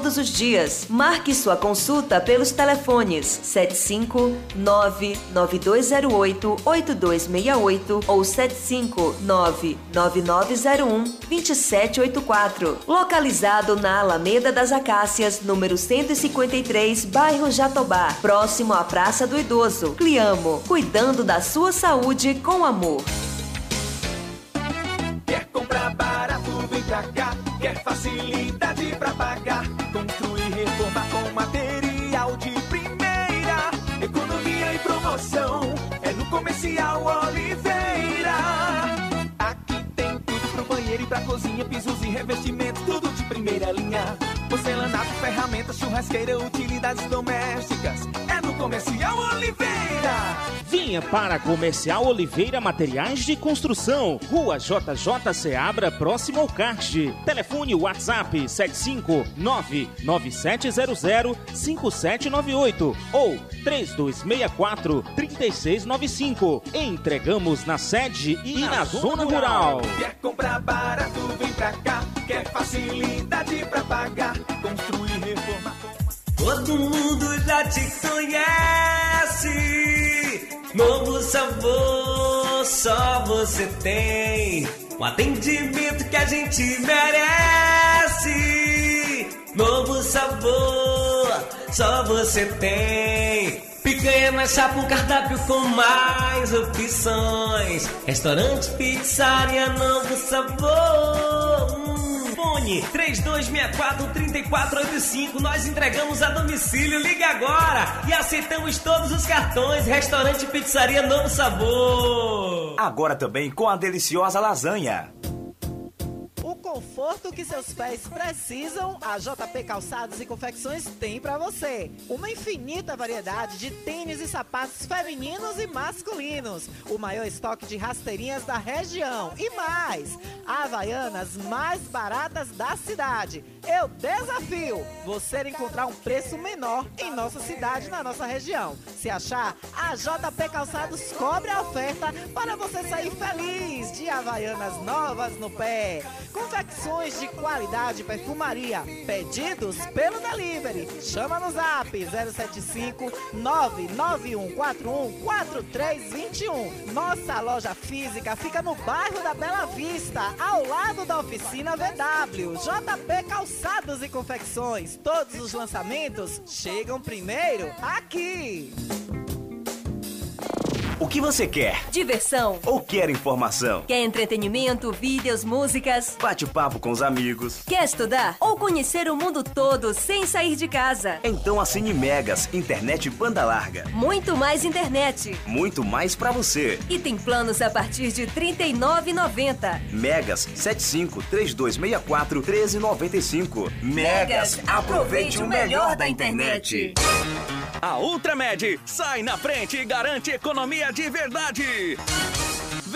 todos os dias. Marque sua consulta pelos telefones 75992088268 ou 75999012784. Localizado na Alameda das Acácias, número 153, bairro Jatobá, próximo à Praça do Idoso. Cliamo, cuidando da sua saúde com amor. Quer comprar barato, vem pra cá. Quer facilidade pra pagar. Comercial Oliveira. Aqui tem tudo pro banheiro e pra cozinha. Pisos e revestimentos, tudo de primeira linha. Porcelanato, ferramentas, churrasqueira, utilidades domésticas. É no Comercial Oliveira. Venha para Comercial Oliveira Materiais de Construção, Rua JJ Seabra, próximo ao CART. Telefone WhatsApp 75997005798 ou 3264-3695. Entregamos na sede e na, na zona rural. Quer comprar barato, vem pra cá. Quer facilidade pra pagar. Construir, reformar todo mundo já te conhece. Novo sabor, só você tem. Um atendimento que a gente merece. Novo sabor, só você tem. Picanha na chapa, um cardápio com mais opções. Restaurante, pizzaria, novo sabor. Hum, fone 3264-3485. Nós entregamos a domicílio. Liga agora e aceitamos todos os cartões. Restaurante, pizzaria, novo sabor. Agora também com a deliciosa lasanha. Conforto que seus pés precisam, a JP Calçados e Confecções tem para você. Uma infinita variedade de tênis e sapatos femininos e masculinos. O maior estoque de rasteirinhas da região. E mais, havaianas mais baratas da cidade. Eu desafio você encontrar um preço menor em nossa cidade, na nossa região. Se achar, a JP Calçados cobre a oferta para você sair feliz de havaianas novas no pé. Confecções de qualidade perfumaria. Pedidos pelo delivery. Chama no zap 075 99141 4321. Nossa loja física fica no bairro da Bela Vista, ao lado da oficina VW. JP Calçados e Confecções. Todos os lançamentos chegam primeiro aqui. O que você quer? Diversão. Ou quer informação? Quer entretenimento, vídeos, músicas? Bate-papo com os amigos? Quer estudar? Ou conhecer o mundo todo sem sair de casa? Então assine Megas, internet banda larga. Muito mais internet. Muito mais pra você. E tem planos a partir de R$ 39,90. Megas 75 3264 1395. Megas, aproveite o melhor da internet. A Ultramed sai na frente e garante economia de verdade.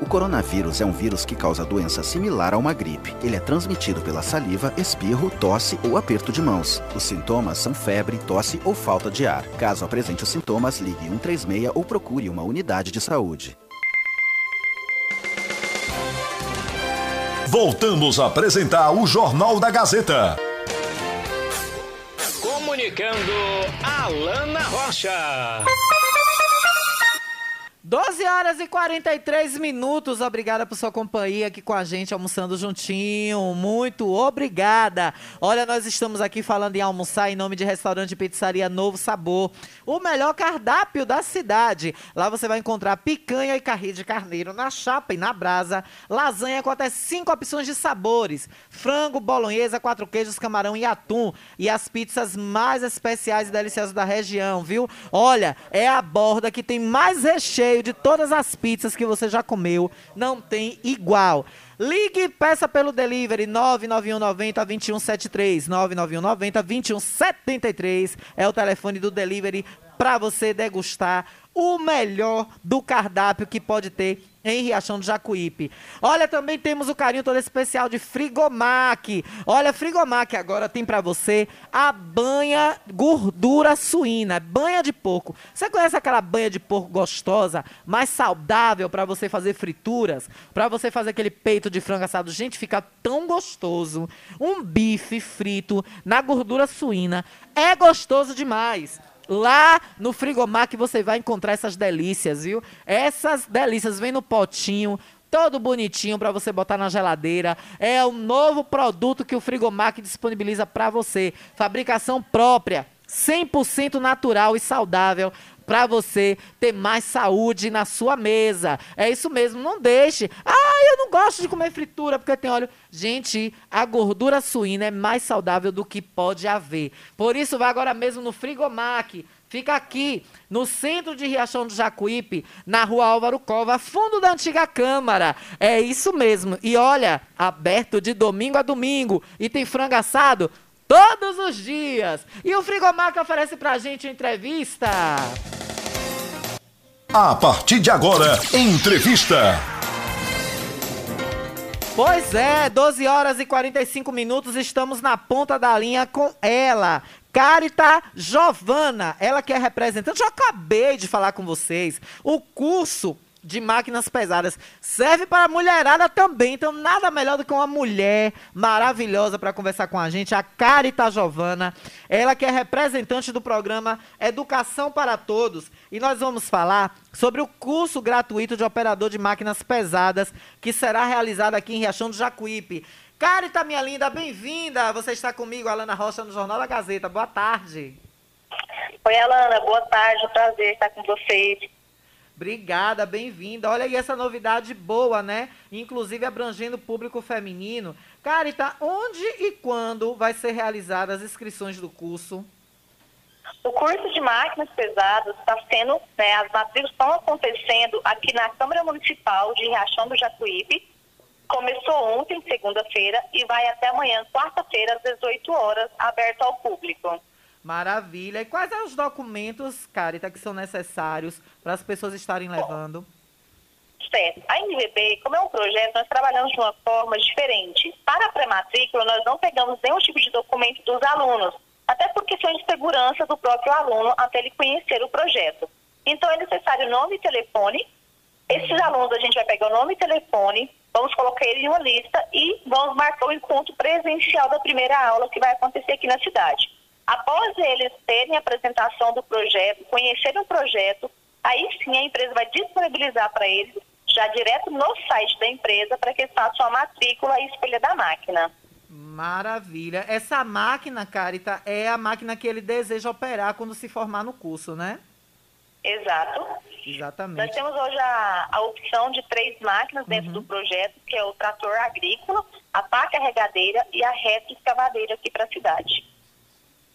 O coronavírus é um vírus que causa doença similar a uma gripe. Ele é transmitido pela saliva, espirro, tosse ou aperto de mãos. Os sintomas são febre, tosse ou falta de ar. Caso apresente os sintomas, ligue 136 ou procure uma unidade de saúde. Voltamos a apresentar o Jornal da Gazeta. Comunicando Alana Rocha. 12 horas e 43 minutos. Obrigada por sua companhia aqui com a gente, almoçando juntinho. Muito obrigada. Olha, nós estamos aqui falando em almoçar em nome de restaurante e pizzaria Novo Sabor. O melhor cardápio da cidade. Lá você vai encontrar picanha e carri de carneiro na chapa e na brasa. Lasanha com até cinco opções de sabores. Frango, bolonhesa, quatro queijos, camarão e atum. E as pizzas mais especiais e deliciosas da região, viu? Olha, é a borda que tem mais recheio de todas as pizzas que você já comeu. Não tem igual. Ligue e peça pelo delivery 99190 2173. 99190 2173 é o telefone do delivery para você degustar o melhor do cardápio que pode ter em Riachão do Jacuípe. Olha, também temos o carinho todo especial de Frigomac. Olha, Frigomac agora tem para você a banha gordura suína, banha de porco. Você conhece aquela banha de porco gostosa, mais saudável para você fazer frituras, para você fazer aquele peito de frango assado? Gente, fica tão gostoso. Um bife frito na gordura suína é gostoso demais. Lá no Frigomac você vai encontrar essas delícias, viu? Essas delícias vem no potinho, todo bonitinho para você botar na geladeira. É um novo produto que o Frigomac disponibiliza para você. Fabricação própria, 100% natural e saudável para você ter mais saúde na sua mesa. É isso mesmo, não deixe. Ah, eu não gosto de comer fritura porque tem óleo. Gente, a gordura suína é mais saudável do que pode haver. Por isso, vá agora mesmo no Frigomac. Fica aqui, no centro de Riachão do Jacuípe, na rua Álvaro Cova, fundo da antiga Câmara. É isso mesmo. E olha, aberto de domingo a domingo. E tem frango assado todos os dias. E o Frigomac oferece pra gente entrevista. A partir de agora, entrevista. Pois é, 12 horas e 45 minutos, estamos na ponta da linha com ela, Carita Giovana, ela que é representante, eu acabei de falar com vocês, o curso de máquinas pesadas. Serve para mulherada também. Então, nada melhor do que uma mulher maravilhosa para conversar com a gente, a Carita Giovana. Ela que é representante do programa Educação para Todos. E nós vamos falar sobre o curso gratuito de operador de máquinas pesadas que será realizado aqui em Riachão do Jacuípe. Carita, minha linda, bem-vinda. Você está comigo, Alana Rocha, no Jornal da Gazeta. Boa tarde. Oi, Alana. Boa tarde. Prazer estar com vocês. Obrigada, bem-vinda. Olha aí essa novidade boa, né? Inclusive abrangendo o público feminino. Carita, onde e quando vai ser realizadas as inscrições do curso? O curso de máquinas pesadas está sendo, né, as matrículas estão acontecendo aqui na Câmara Municipal de Riachão do Jacuípe. Começou ontem, segunda-feira, e vai até amanhã, quarta-feira, às 18 horas, aberto ao público. Maravilha. E quais são os documentos, Carita, que são necessários para as pessoas estarem levando? Certo. A NVB, como é um projeto, nós trabalhamos de uma forma diferente. Para a pré-matrícula, nós não pegamos nenhum tipo de documento dos alunos, até por questões de segurança do próprio aluno até ele conhecer o projeto. Então, é necessário nome e telefone. Esses alunos, a gente vai pegar o nome e telefone, vamos colocar ele em uma lista e vamos marcar o encontro presencial da primeira aula que vai acontecer aqui na cidade. Após eles terem a apresentação do projeto, conhecerem o projeto, aí sim a empresa vai disponibilizar para eles, já direto no site da empresa, para que eles façam a matrícula e escolha da máquina. Maravilha. Essa máquina, Carita, é a máquina que ele deseja operar quando se formar no curso, né? Exato. Exatamente. Nós temos hoje a, a opção de três máquinas dentro uhum. do projeto, que é o trator agrícola, a pá carregadeira e a reta escavadeira aqui para a cidade.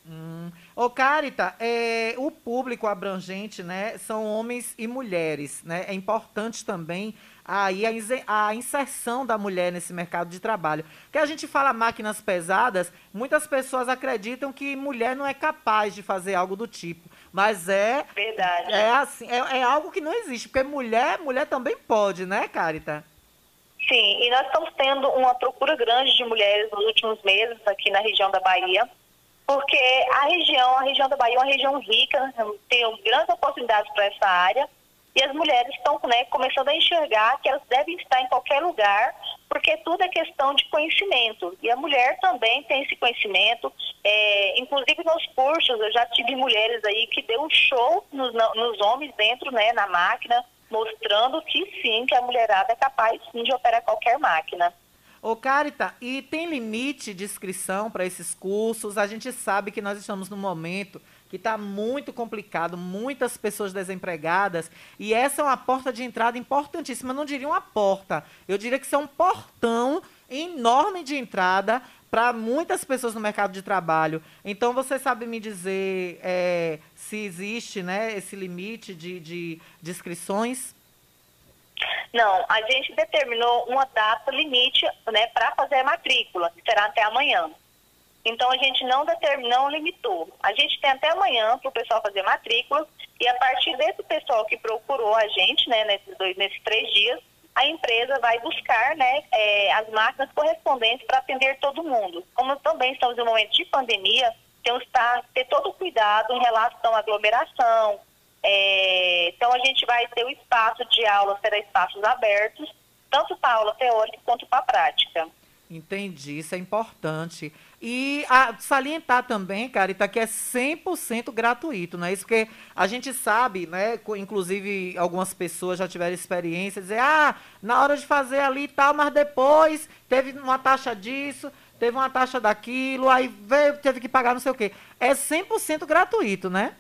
Hum. Ô, Carita, é, o público abrangente, né, são homens e mulheres, né? É importante também aí a, inserção da mulher nesse mercado de trabalho. Que a gente fala máquinas pesadas, muitas pessoas acreditam que mulher não é capaz de fazer algo do tipo. Mas é. Verdade. É assim, é, é algo que não existe, porque mulher, mulher também pode, né, Carita? Sim, e nós estamos tendo uma procura grande de mulheres nos últimos meses aqui na região da Bahia porque a região, a região da Bahia é uma região rica, tem grandes oportunidades para essa área, e as mulheres estão né, começando a enxergar que elas devem estar em qualquer lugar, porque tudo é questão de conhecimento. E a mulher também tem esse conhecimento. É, inclusive nos cursos, eu já tive mulheres aí que deu um show nos, nos homens dentro, né, na máquina, mostrando que sim, que a mulherada é capaz sim de operar qualquer máquina. Ô, Carita, e tem limite de inscrição para esses cursos? A gente sabe que nós estamos num momento que está muito complicado, muitas pessoas desempregadas, e essa é uma porta de entrada importantíssima. Eu não diria uma porta, eu diria que isso é um portão enorme de entrada para muitas pessoas no mercado de trabalho. Então, você sabe me dizer é, se existe né, esse limite de, de, de inscrições? Não, a gente determinou uma data limite né, para fazer a matrícula, que será até amanhã. Então a gente não determinou, não limitou. A gente tem até amanhã para o pessoal fazer matrícula e a partir desse pessoal que procurou a gente, né, nesses dois, nesses três dias, a empresa vai buscar né, é, as máquinas correspondentes para atender todo mundo. Como também estamos em um momento de pandemia, temos que ter todo o cuidado em relação à aglomeração, é, então, a gente vai ter o espaço de aula, será espaços abertos, tanto para aula teórica quanto para prática. Entendi, isso é importante. E a, salientar também, Carita, que é 100% gratuito, não é isso? Porque a gente sabe, né, inclusive algumas pessoas já tiveram experiência, dizer, ah, na hora de fazer ali e tal, mas depois teve uma taxa disso, teve uma taxa daquilo, aí veio, teve que pagar não sei o quê. É 100% gratuito, né?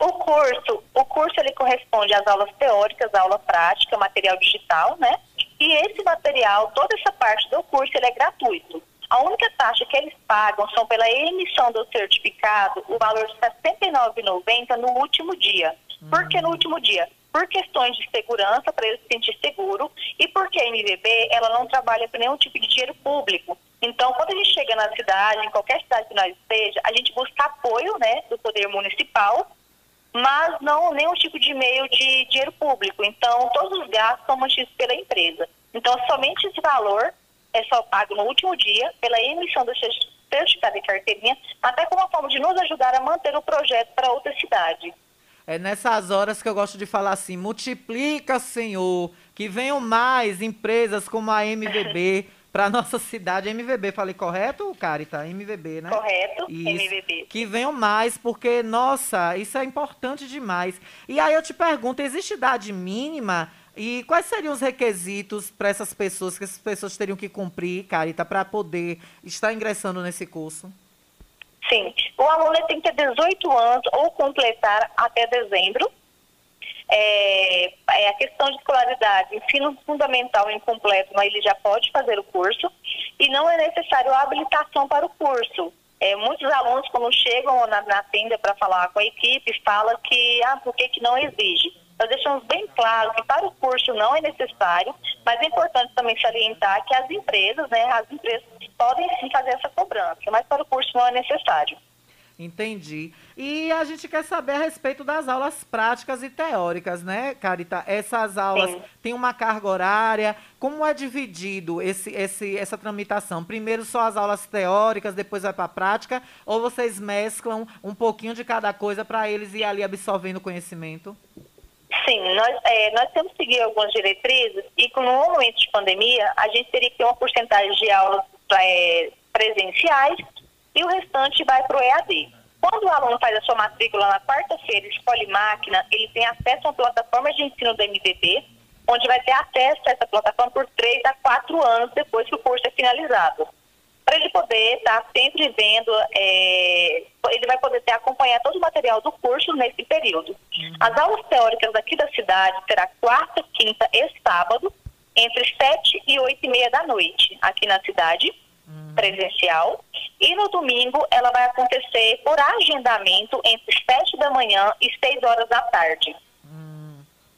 O curso, o curso ele corresponde às aulas teóricas, aula prática, material digital, né? E esse material, toda essa parte do curso, ele é gratuito. A única taxa que eles pagam são pela emissão do certificado, o valor de R$ 69,90 no último dia. Por que no último dia? por questões de segurança, para ele se sentir seguro, e porque a MVB ela não trabalha com nenhum tipo de dinheiro público. Então, quando a gente chega na cidade, em qualquer cidade que nós esteja, a gente busca apoio né, do poder municipal, mas não nenhum tipo de meio de dinheiro público. Então, todos os gastos são mantidos pela empresa. Então, somente esse valor é só pago no último dia pela emissão do certificado de carteirinha, até como uma forma de nos ajudar a manter o projeto para outra cidade. É nessas horas que eu gosto de falar assim: multiplica, Senhor, que venham mais empresas como a MVB para nossa cidade. MVB, falei correto, Carita? MVB, né? Correto, isso. MVB. Que venham mais, porque, nossa, isso é importante demais. E aí eu te pergunto: existe idade mínima? E quais seriam os requisitos para essas pessoas, que essas pessoas teriam que cumprir, Carita, para poder estar ingressando nesse curso? Sim. O aluno tem que ter 18 anos ou completar até dezembro. É, é, a questão de escolaridade, ensino fundamental incompleto, mas ele já pode fazer o curso e não é necessário a habilitação para o curso. É, muitos alunos, quando chegam na, na tenda para falar com a equipe, falam que, ah, por que, que não exige? Nós deixamos bem claro que para o curso não é necessário, mas é importante também salientar que as empresas, né, as empresas podem sim fazer essa cobrança, mas para o curso não é necessário. Entendi. E a gente quer saber a respeito das aulas práticas e teóricas, né, Carita? Essas aulas Sim. têm uma carga horária? Como é dividido esse, esse, essa tramitação? Primeiro só as aulas teóricas, depois vai para a prática? Ou vocês mesclam um pouquinho de cada coisa para eles ir ali absorvendo conhecimento? Sim, nós, é, nós temos que seguir algumas diretrizes e no momento de pandemia a gente teria que ter uma porcentagem de aulas é, presenciais e o restante vai para o EAD. Quando o aluno faz a sua matrícula na quarta-feira, escolhe máquina, ele tem acesso a uma plataforma de ensino do MVB, onde vai ter acesso a essa plataforma por três a quatro anos depois que o curso é finalizado. Para ele poder estar sempre vendo, é, ele vai poder ter, acompanhar todo o material do curso nesse período. As aulas teóricas aqui da cidade será quarta, quinta e sábado, entre sete e oito e meia da noite, aqui na cidade presencial. E no domingo ela vai acontecer por agendamento entre 7 da manhã e 6 horas da tarde.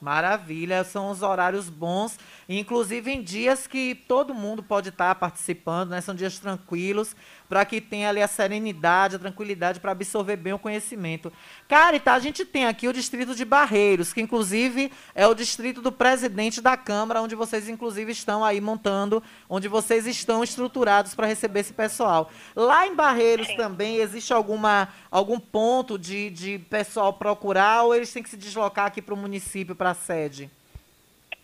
Maravilha, são os horários bons, inclusive em dias que todo mundo pode estar participando, né? São dias tranquilos, para que tenha ali a serenidade, a tranquilidade para absorver bem o conhecimento. Carita, a gente tem aqui o distrito de Barreiros, que inclusive é o distrito do presidente da Câmara, onde vocês inclusive estão aí montando, onde vocês estão estruturados para receber esse pessoal. Lá em Barreiros Sim. também existe alguma algum ponto de, de pessoal procurar ou eles têm que se deslocar aqui para o município, para a sede?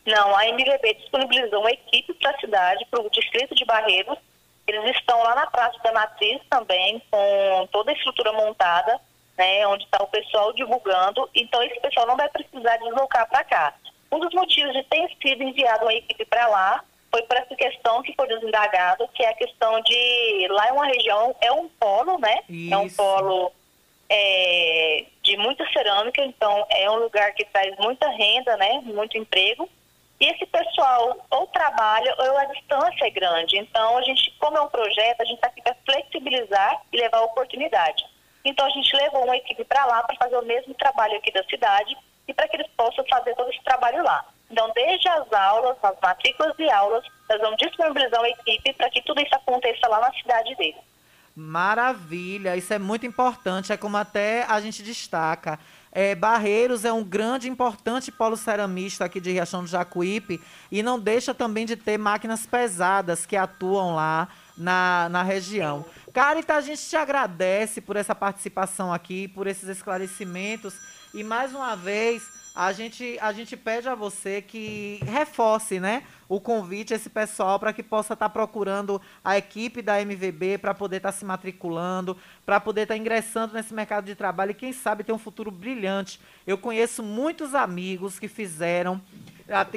Não, a MVB disponibilizou uma equipe para a cidade, para o distrito de Barreiros, eles estão lá na Praça da Matriz também, com toda a estrutura montada, né, onde está o pessoal divulgando. Então, esse pessoal não vai precisar deslocar para cá. Um dos motivos de ter sido enviado uma equipe para lá foi por essa questão que foi nos indagado, que é a questão de lá é uma região, é um polo, né? Isso. É um polo é, de muita cerâmica, então é um lugar que traz muita renda, né? Muito emprego. E esse pessoal ou trabalha ou a distância é grande. Então, a gente, como é um projeto, a gente está aqui para flexibilizar e levar oportunidade. Então, a gente levou uma equipe para lá para fazer o mesmo trabalho aqui da cidade e para que eles possam fazer todo esse trabalho lá. Então, desde as aulas, as matrículas e aulas, nós vamos disponibilizar uma equipe para que tudo isso aconteça lá na cidade deles. Maravilha, isso é muito importante, é como até a gente destaca. É, Barreiros é um grande, importante polo ceramista aqui de Riachão do Jacuípe e não deixa também de ter máquinas pesadas que atuam lá na, na região. Carita, a gente te agradece por essa participação aqui, por esses esclarecimentos e mais uma vez a gente, a gente pede a você que reforce né, o convite a esse pessoal para que possa estar tá procurando a equipe da MVB para poder estar tá se matriculando, para poder estar tá ingressando nesse mercado de trabalho e, quem sabe, ter um futuro brilhante. Eu conheço muitos amigos que fizeram,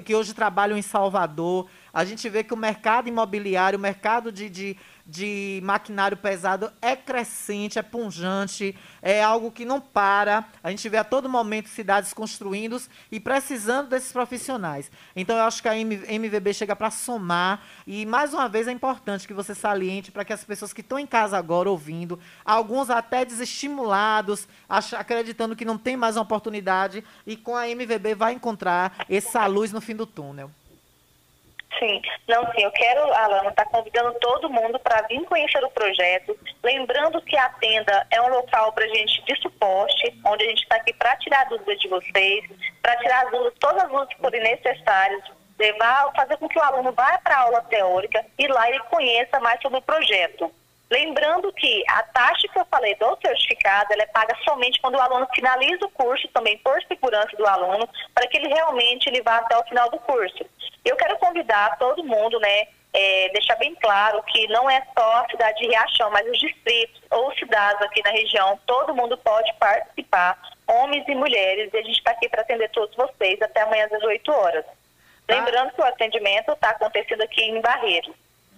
que hoje trabalham em Salvador, a gente vê que o mercado imobiliário, o mercado de, de, de maquinário pesado é crescente, é punjante, é algo que não para. A gente vê a todo momento cidades construindo e precisando desses profissionais. Então eu acho que a MVB chega para somar e mais uma vez é importante que você saliente para que as pessoas que estão em casa agora ouvindo, alguns até desestimulados, acreditando que não tem mais uma oportunidade e com a MVB vai encontrar essa luz no fim do túnel. Sim, não, sim, eu quero, Alana, estar tá convidando todo mundo para vir conhecer o projeto. Lembrando que a tenda é um local para gente de suporte, onde a gente está aqui para tirar dúvidas de vocês, para tirar as dúvidas, todas as dúvidas que forem necessárias, levar, fazer com que o aluno vá para a aula teórica e lá ele conheça mais sobre o projeto. Lembrando que a taxa que eu falei do certificado, ela é paga somente quando o aluno finaliza o curso, também por segurança do aluno, para que ele realmente ele vá até o final do curso. Eu quero convidar todo mundo, né, é, deixar bem claro que não é só a cidade de Riachão, mas os distritos ou cidades aqui na região, todo mundo pode participar, homens e mulheres, e a gente está aqui para atender todos vocês até amanhã às 8 horas. Tá. Lembrando que o atendimento está acontecendo aqui em Barreiros.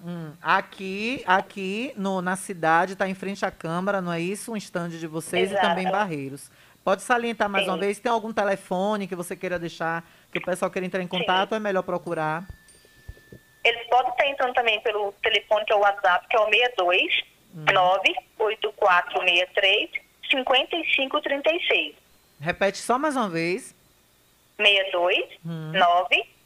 Hum, aqui, aqui no, na cidade, está em frente à Câmara, não é isso? Um estande de vocês Exato. e também Barreiros. Pode salientar mais Sim. uma vez, tem algum telefone que você queira deixar, que o pessoal queira entrar em contato, Sim. é melhor procurar? Eles podem estar entrando também pelo telefone, que é o WhatsApp, que é o 62 hum. 98463 5536. Repete só mais uma vez. 62 hum.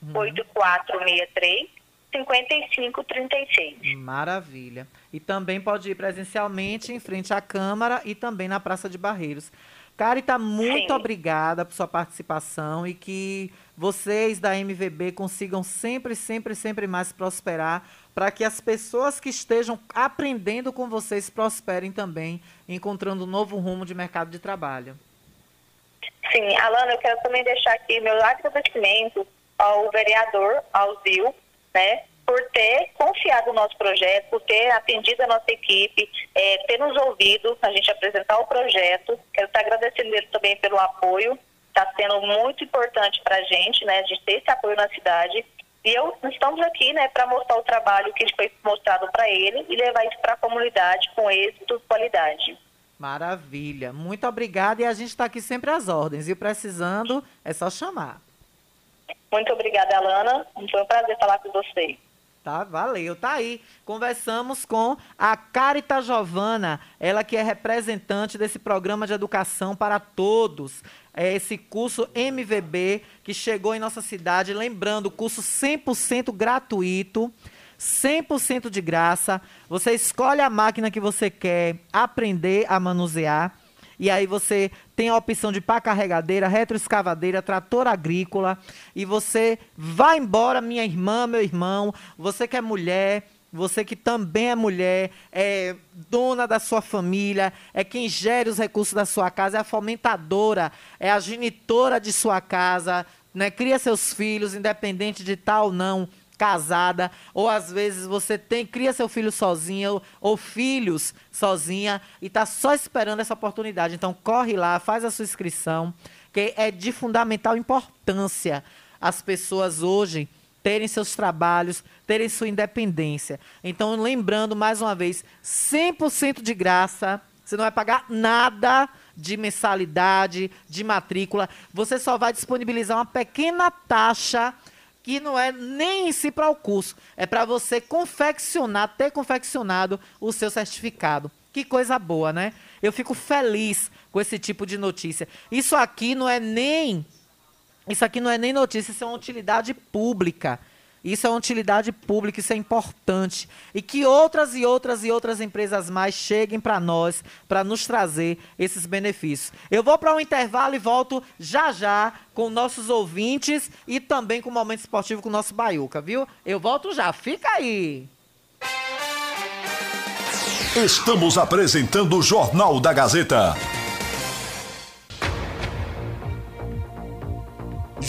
98463 5536. Maravilha. E também pode ir presencialmente em frente à Câmara e também na Praça de Barreiros. Carita, muito Sim. obrigada por sua participação e que vocês da MVB consigam sempre, sempre, sempre mais prosperar para que as pessoas que estejam aprendendo com vocês prosperem também, encontrando um novo rumo de mercado de trabalho. Sim, Alana, eu quero também deixar aqui meu agradecimento ao vereador, ao Zil, né, por ter confiado no nosso projeto, por ter atendido a nossa equipe, é, ter nos ouvido, a gente apresentar o projeto. Quero estar agradecendo ele também pelo apoio, está sendo muito importante para a gente, né, a gente ter esse apoio na cidade. E eu, estamos aqui né, para mostrar o trabalho que foi mostrado para ele e levar isso para a comunidade com êxito e qualidade. Maravilha. Muito obrigada e a gente está aqui sempre às ordens. E precisando, é só chamar. Muito obrigada, Alana. Foi um prazer falar com você. Tá, valeu. Tá aí. Conversamos com a Carita Giovana, ela que é representante desse programa de educação para todos. É esse curso MVB que chegou em nossa cidade, lembrando, curso 100% gratuito. 100% de graça. Você escolhe a máquina que você quer aprender a manusear. E aí você tem a opção de pá carregadeira, retroescavadeira, trator agrícola. E você vai embora, minha irmã, meu irmão. Você que é mulher, você que também é mulher, é dona da sua família, é quem gere os recursos da sua casa, é a fomentadora, é a genitora de sua casa, né? cria seus filhos, independente de tal ou não casada, ou às vezes você tem cria seu filho sozinha ou, ou filhos sozinha e está só esperando essa oportunidade. Então corre lá, faz a sua inscrição, que é de fundamental importância as pessoas hoje terem seus trabalhos, terem sua independência. Então, lembrando mais uma vez, 100% de graça, você não vai pagar nada de mensalidade, de matrícula, você só vai disponibilizar uma pequena taxa que não é nem em si para o curso, é para você confeccionar, ter confeccionado o seu certificado. Que coisa boa, né? Eu fico feliz com esse tipo de notícia. Isso aqui não é nem isso aqui não é nem notícia, isso é uma utilidade pública. Isso é uma utilidade pública, isso é importante. E que outras e outras e outras empresas mais cheguem para nós, para nos trazer esses benefícios. Eu vou para um intervalo e volto já já com nossos ouvintes e também com o Momento Esportivo com o nosso Baiuca, viu? Eu volto já, fica aí! Estamos apresentando o Jornal da Gazeta.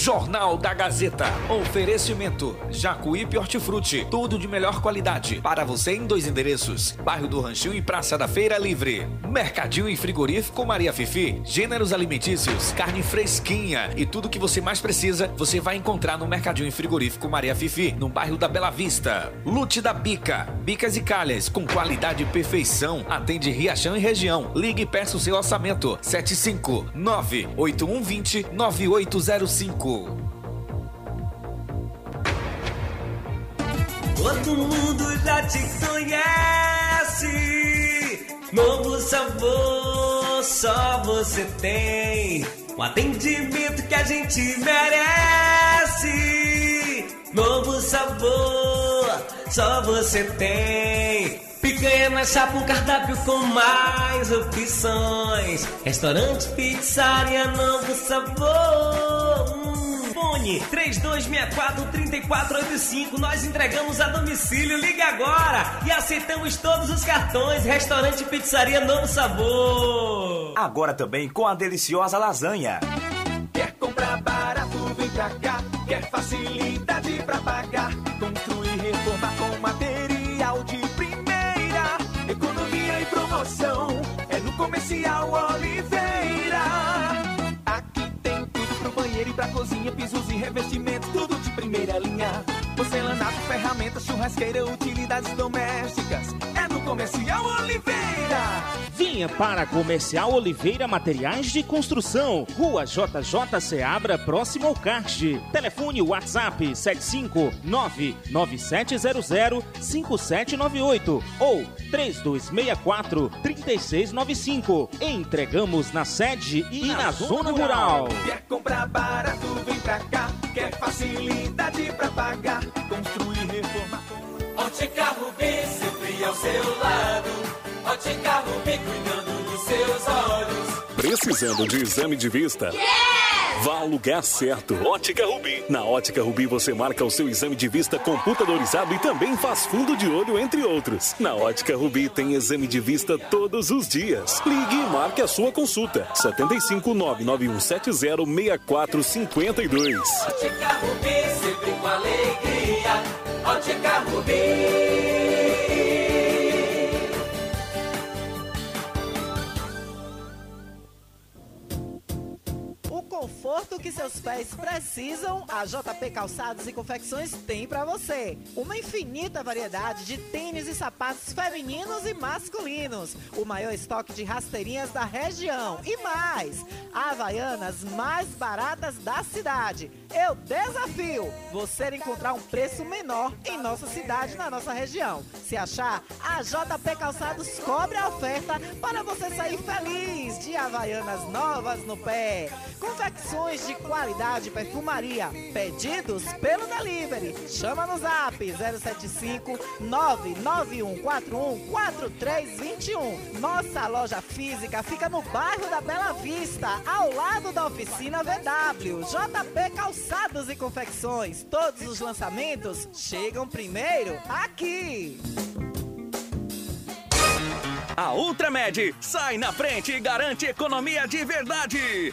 Jornal da Gazeta. Oferecimento: Jacuípe Hortifruti. Tudo de melhor qualidade. Para você em dois endereços: Bairro do Ranchinho e Praça da Feira Livre. Mercadinho e Frigorífico Maria Fifi. Gêneros alimentícios, carne fresquinha e tudo que você mais precisa, você vai encontrar no Mercadinho e Frigorífico Maria Fifi, no bairro da Bela Vista. Lute da Bica. Bicas e calhas com qualidade e perfeição. Atende Riachão e região. Ligue e peça o seu orçamento. 759 8120 9805. Todo mundo já te conhece. Novo sabor, só você tem. Um atendimento que a gente merece. Novo sabor, só você tem. Picanha na chapa, um cardápio com mais opções. Restaurante, pizzaria, novo sabor. Hum, Fone 3264-3485. Nós entregamos a domicílio. Liga agora e aceitamos todos os cartões. Restaurante, pizzaria, novo sabor. Agora também com a deliciosa lasanha. Quer comprar barato, vem pra cá. Quer facilidade pra pagar. Construir, reformar com material de primeira. Economia e promoção. É no Comercial Oliveira. Pra cozinha. Pisos e revestimentos, tudo de primeira linha. Porcelanato, ferramentas, churrasqueira, utilidades domésticas. É Comercial Oliveira. Venha para Comercial Oliveira Materiais de Construção, Rua JJ Seabra, próximo ao CART. Telefone WhatsApp 75997005798 ou 3264-3695. Entregamos na sede e na, zona rural. Quer comprar barato, vem pra cá. Quer facilidade pra pagar. Construir, reformar. Ótica sempre ao seu lado. Ótica Rubi, cuidando dos seus olhos. Precisando de exame de vista? Vá ao lugar certo. Ótica Rubi. Na Ótica Rubi você marca o seu exame de vista computadorizado e também faz fundo de olho, entre outros. Na Ótica Rubi tem exame de vista todos os dias. Ligue e marque a sua consulta. 75 99170 6452. Ótica Rubi, sempre com alegria. Ótica Rubi. Conforto que seus pés precisam, a JP Calçados e Confecções tem para você. Uma infinita variedade de tênis e sapatos femininos e masculinos. O maior estoque de rasteirinhas da região. E mais, havaianas mais baratas da cidade. Eu desafio você encontrar um preço menor em nossa cidade, na nossa região. Se achar, a JP Calçados cobre a oferta para você sair feliz de havaianas novas no pé. Confecções de qualidade perfumaria. Pedidos pelo delivery. Chama no zap 075 99141 4321. Nossa loja física fica no bairro da Bela Vista, ao lado da oficina VW. JP Calçados e Confecções. Todos os lançamentos chegam primeiro aqui. A Ultramed sai na frente e garante economia de verdade.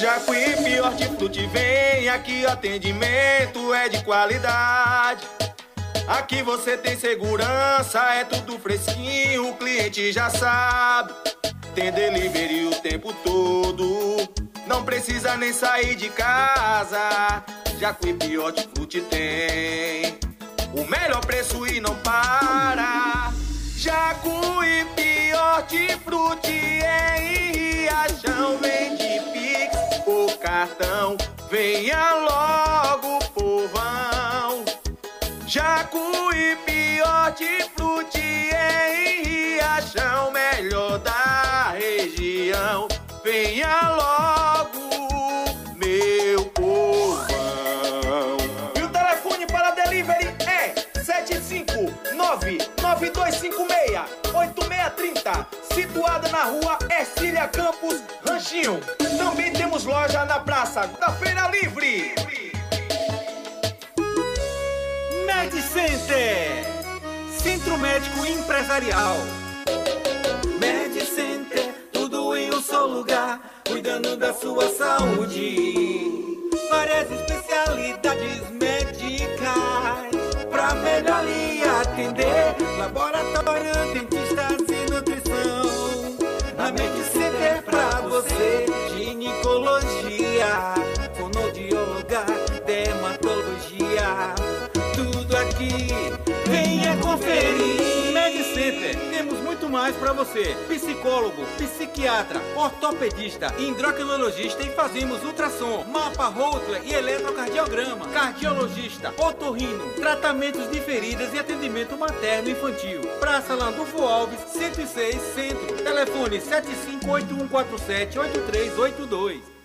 Jacuípe Hortifruti vem aqui, o atendimento é de qualidade. Aqui você tem segurança, é tudo fresquinho, o cliente já sabe. Tem delivery o tempo todo, não precisa nem sair de casa. Jacuípe Hortifruti tem o melhor preço e não para. Jacuípe Hortifruti é em Riachão, vende Pix ou cartão. Venha logo, povão. Jacuípe Hortifruti em Riachão, melhor da região. Venha logo, 9256-8630. Situada na rua Ercília Campos, Ranchinho. Também temos loja na Praça da Feira Livre. Med Center. Centro Médico Empresarial. Med Center, tudo em um só lugar, cuidando da sua saúde. Várias especialidades médicas melhor lhe atender. Laboratório, dentistas e nutrição. Na Med Center pra você, ginecologia, fonoaudióloga, dermatologia. Tudo aqui, venha conferir. Center, temos muito mais pra você. Psicólogo, psiquiatra, ortopedista, endocrinologista e fazemos ultrassom, mapa Holter e eletrocardiograma, cardiologista, otorrino, tratamentos de feridas e atendimento materno infantil. Praça Landulfo Alves, 106 Centro. Telefone 7581478382.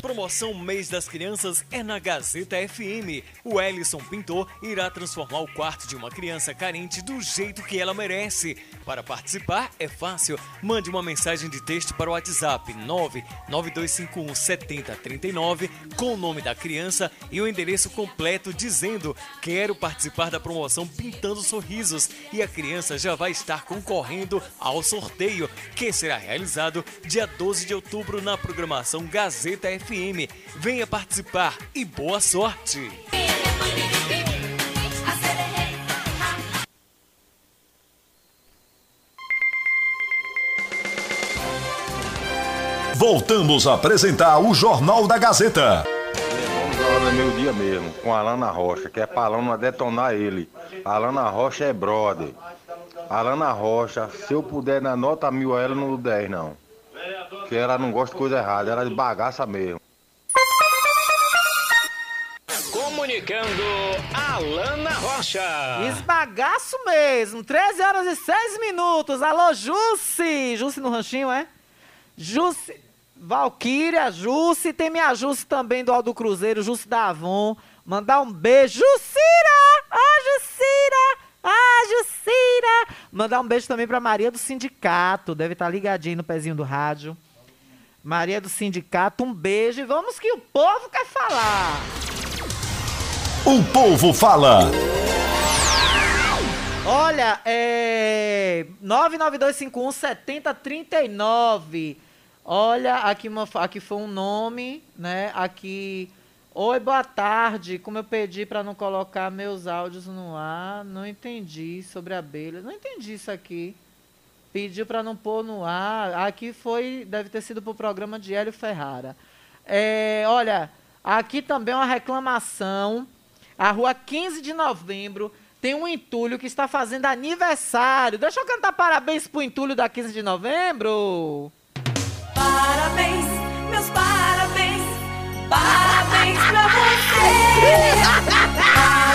Promoção Mês das Crianças é na Gazeta FM. O Ellison Pintor irá transformar o quarto de uma criança carente do jeito que ela merece. Para participar é fácil. Mande uma mensagem de texto para o WhatsApp 99251 7039 com o nome da criança e o endereço completo dizendo: Quero participar da promoção Pintando Sorrisos. E a criança já vai estar concorrendo ao sorteio, que será realizado dia 12 de outubro na programação Gazeta FM. Venha participar e boa sorte! Voltamos a apresentar o Jornal da Gazeta. Vamos lá no meu dia mesmo, com a Alana Rocha, que é pra Alana detonar ele. A Alana Rocha é brother. Alana Rocha, se eu puder dar nota mil a ela, não dou 10 não. Porque ela não gosta de coisa errada, ela é de bagaça mesmo. Comunicando Alana Rocha. Esbagaço mesmo. 13 horas e 6 minutos. Alô, Jusce. Jusce no ranchinho, é? Jusce. Valquíria, Jusce. Tem minha Jusce também do Aldo Cruzeiro, Jusce da Avon. Mandar um beijo. Jucira! Ah, Jucira! Ah, Jucira! Mandar um beijo também pra Maria do Sindicato. Deve estar ligadinho no pezinho do rádio. Maria do Sindicato, um beijo. E vamos que o povo quer falar. O povo fala. Olha, é. 99251 7039. Olha, aqui, uma, aqui foi um nome, né? Aqui. Oi, boa tarde. Como eu pedi para não colocar meus áudios no ar, não entendi sobre abelhas. Não entendi isso aqui. Pediu para não pôr no ar. Aqui foi, deve ter sido para o programa de Hélio Ferrara. É, olha, aqui também uma reclamação. A rua 15 de novembro tem um entulho que está fazendo aniversário. Deixa eu cantar parabéns pro entulho da 15 de novembro. Parabéns, meus parabéns, parabéns.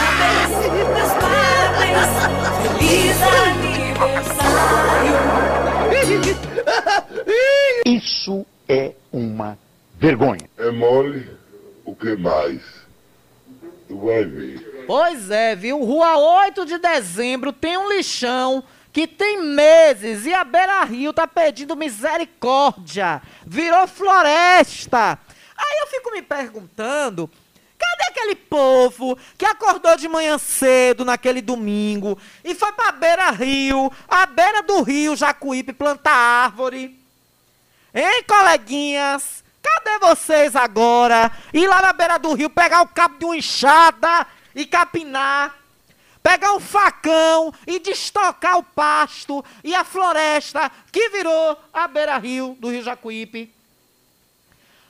Parabéns, parabéns, feliz aniversário. Isso é uma vergonha. É mole? O que mais? Tu vai ver. Pois é, viu? Rua 8 de dezembro tem um lixão que tem meses e a Beira Rio tá pedindo misericórdia. Virou floresta. Aí eu fico me perguntando, cadê aquele povo que acordou de manhã cedo naquele domingo e foi pra Beira Rio, a beira do rio Jacuípe plantar árvore? Hein, coleguinhas? Cadê vocês agora? Ir lá na beira do rio pegar o cabo de uma enxada e capinar. Pegar um facão e destocar o pasto e a floresta que virou a beira-rio do Rio Jacuípe.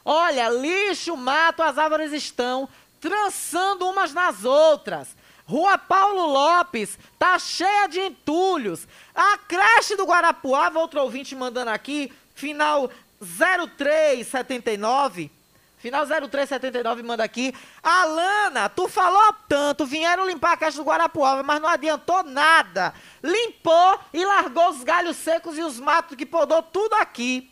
Olha, lixo, mato, as árvores estão trançando umas nas outras. Rua Paulo Lopes tá cheia de entulhos. A creche do Guarapuava, outro ouvinte mandando aqui, final 0379. Final 0379 manda aqui. Alana, tu falou tanto, vieram limpar a caixa do Guarapuava, mas não adiantou nada. Limpou e largou os galhos secos e os matos que podou tudo aqui.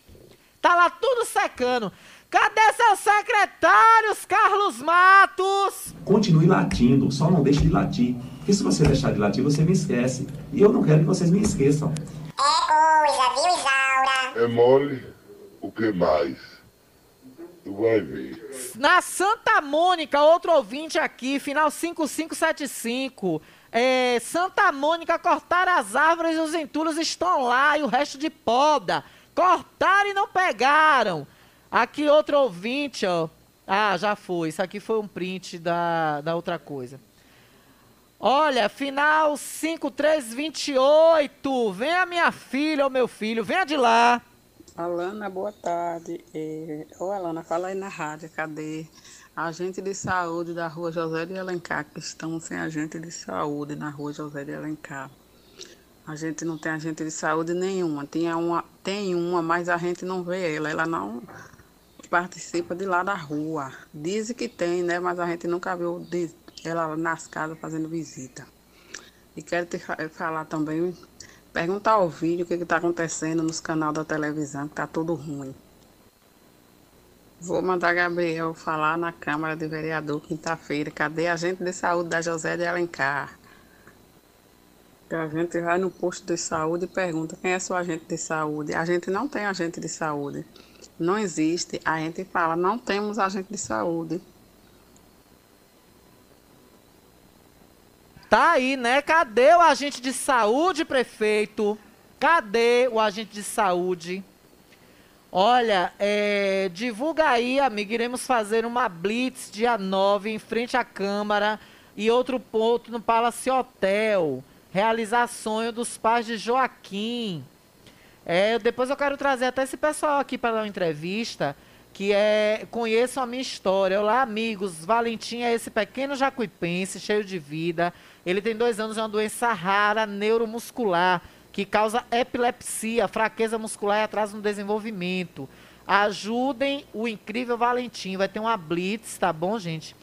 Tá lá tudo secando. Cadê seus secretários, Carlos Matos? Continue latindo, só não deixe de latir. Porque se você deixar de latir, você me esquece. E eu não quero que vocês me esqueçam. É coisa, viu, Isaura? É mole? O que mais? Tu vai ver. Na Santa Mônica, outro ouvinte aqui, final 5575. É, Santa Mônica, cortaram as árvores e os entulhos estão lá e o resto de poda. Cortaram e não pegaram. Aqui outro ouvinte, ó. Ah, já foi. Isso aqui foi um print da, da outra coisa. Olha, final 5328. Venha minha filha ou meu filho, venha de lá. Alana, boa tarde. É... Alana, fala aí na rádio, cadê? Agente de saúde da rua José de Alencar, que estão sem agente de saúde na rua José de Alencar. A gente não tem agente de saúde nenhuma. Tinha uma, tem uma, mas a gente não vê ela. Ela não participa de lá da rua. Dizem que tem, né? Mas a gente nunca viu ela nas casas fazendo visita. E quero te falar também, perguntar ao vídeo o que está acontecendo nos canais da televisão, que está tudo ruim. Vou mandar Gabriel falar na Câmara de Vereador quinta-feira. Cadê a gente de saúde da José de Alencar? Que a gente vai no posto de saúde e pergunta quem é seu agente de saúde. A gente não tem agente de saúde. Não existe. A gente fala, não temos agente de saúde. Tá aí, né? Cadê o agente de saúde, prefeito? Cadê o agente de saúde? Olha, é, divulga aí, amigo. Iremos fazer uma blitz dia 9 em frente à Câmara e outro ponto no Palace Hotel. Realizar sonho dos pais de Joaquim. É, depois eu quero trazer até esse pessoal aqui para dar uma entrevista que é conheçam a minha história. Olá, amigos. Valentim é esse pequeno jacuipense, cheio de vida. Ele tem dois anos, é uma doença rara neuromuscular que causa epilepsia, fraqueza muscular e atraso no desenvolvimento. Ajudem o incrível Valentim. Vai ter uma blitz, tá bom, gente?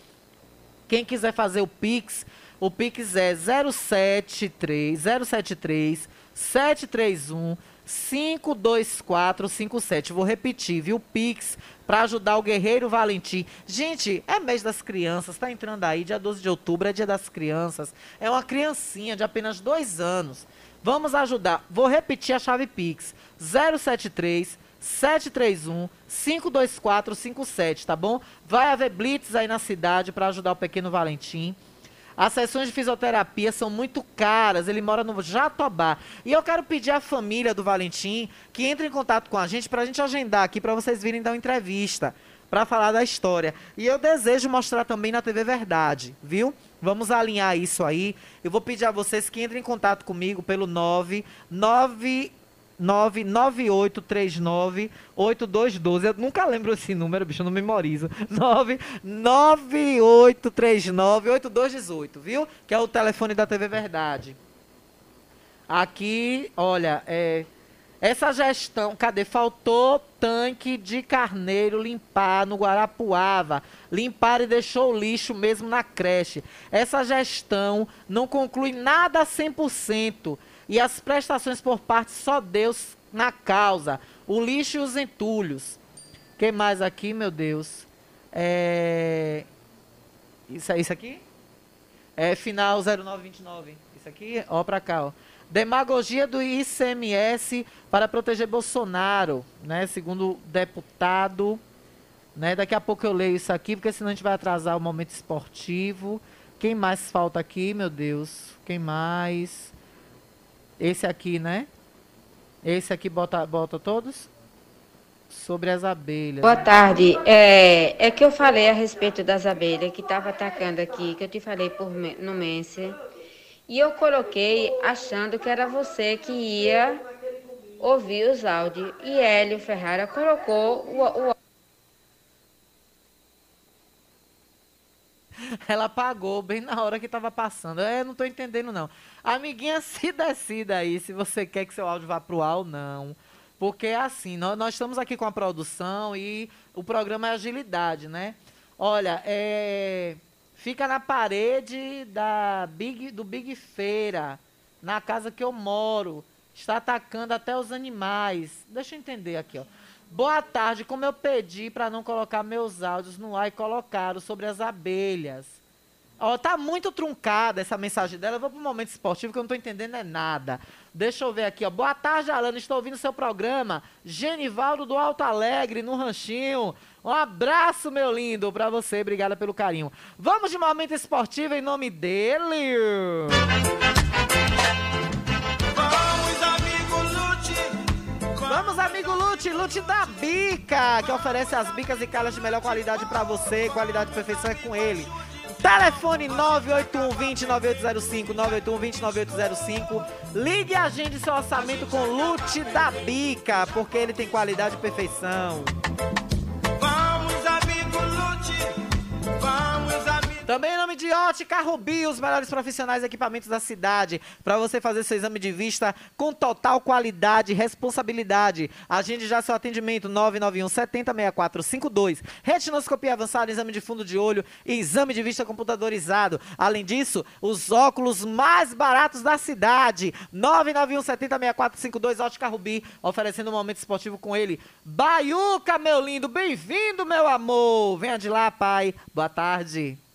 Quem quiser fazer o Pix, o Pix é 073 073 731 52457. Vou repetir, viu? Pix para ajudar o Guerreiro Valentim. Gente, é mês das crianças, tá entrando aí, dia 12 de outubro, é dia das crianças. É uma criancinha de apenas dois anos. Vamos ajudar. Vou repetir a chave Pix: 073 731 52457, tá bom? Vai haver blitz aí na cidade para ajudar o pequeno Valentim. As sessões de fisioterapia são muito caras. Ele mora no Jatobá. E eu quero pedir à família do Valentim que entre em contato com a gente para a gente agendar aqui para vocês virem dar uma entrevista para falar da história. E eu desejo mostrar também na TV Verdade, viu? Vamos alinhar isso aí. Eu vou pedir a vocês que entrem em contato comigo pelo 99 998398212. Eu nunca lembro esse número, bicho, eu não memorizo. 998398218, viu? Que é o telefone da TV Verdade. Aqui, olha, é essa gestão, cadê? Faltou tanque de carneiro limpar no Guarapuava. Limpar e deixou o lixo mesmo na creche. Essa gestão não conclui nada a 100%. E as prestações por parte só Deus na causa. O lixo e os entulhos. que mais aqui, meu Deus? É... Isso, isso aqui? É final 0929. Isso aqui, ó pra cá, ó. Demagogia do ICMS para proteger Bolsonaro, né? Segundo deputado. Né? Daqui a pouco eu leio isso aqui, porque senão a gente vai atrasar o momento esportivo. Quem mais falta aqui, meu Deus? Quem mais? Esse aqui, né? Esse aqui bota, bota todos? Sobre as abelhas. Boa tarde. É, é que eu falei a respeito das abelhas que estava atacando aqui, que eu te falei por, no Mense. E eu coloquei achando que era você que ia ouvir os áudios. E Hélio Ferrara colocou o, o Ela pagou bem na hora que estava passando. É, não estou entendendo, não. Amiguinha, se decida aí se você quer que seu áudio vá pro ar ou não. Porque assim, nós, nós estamos aqui com a produção e o programa é agilidade, né? Olha, é Fica na parede da Big, do Big Feira, na casa que eu moro. Está atacando até os animais. Deixa eu entender aqui, ó. Boa tarde, como eu pedi para não colocar meus áudios no ar e colocaram sobre as abelhas. Ó, tá muito truncada essa mensagem dela. Eu vou pro momento esportivo que eu não tô entendendo é nada. Deixa eu ver aqui, ó. Boa tarde, Alana. Estou ouvindo seu programa. Genivaldo do Alto Alegre, no Ranchinho. Um abraço, meu lindo, pra você. Obrigada pelo carinho. Vamos de momento esportivo em nome dele. Vamos, Lute, da Bica, que oferece as bicas e calhas de melhor qualidade pra você. Qualidade e perfeição é com ele. Telefone 981 9805 981 9805. Ligue e agende seu orçamento com Lute da Bica, porque ele tem qualidade e perfeição. Também em nome de Ótica Rubi, os melhores profissionais e equipamentos da cidade, para você fazer seu exame de vista com total qualidade e responsabilidade. Agende já seu atendimento 991 70 6452. Retinoscopia avançada, exame de fundo de olho e exame de vista computadorizado. Além disso, os óculos mais baratos da cidade. 991 70 6452 Ótica Rubi, oferecendo um momento esportivo com ele. Baiuca, meu lindo, bem-vindo, meu amor. Venha de lá, pai. Boa tarde.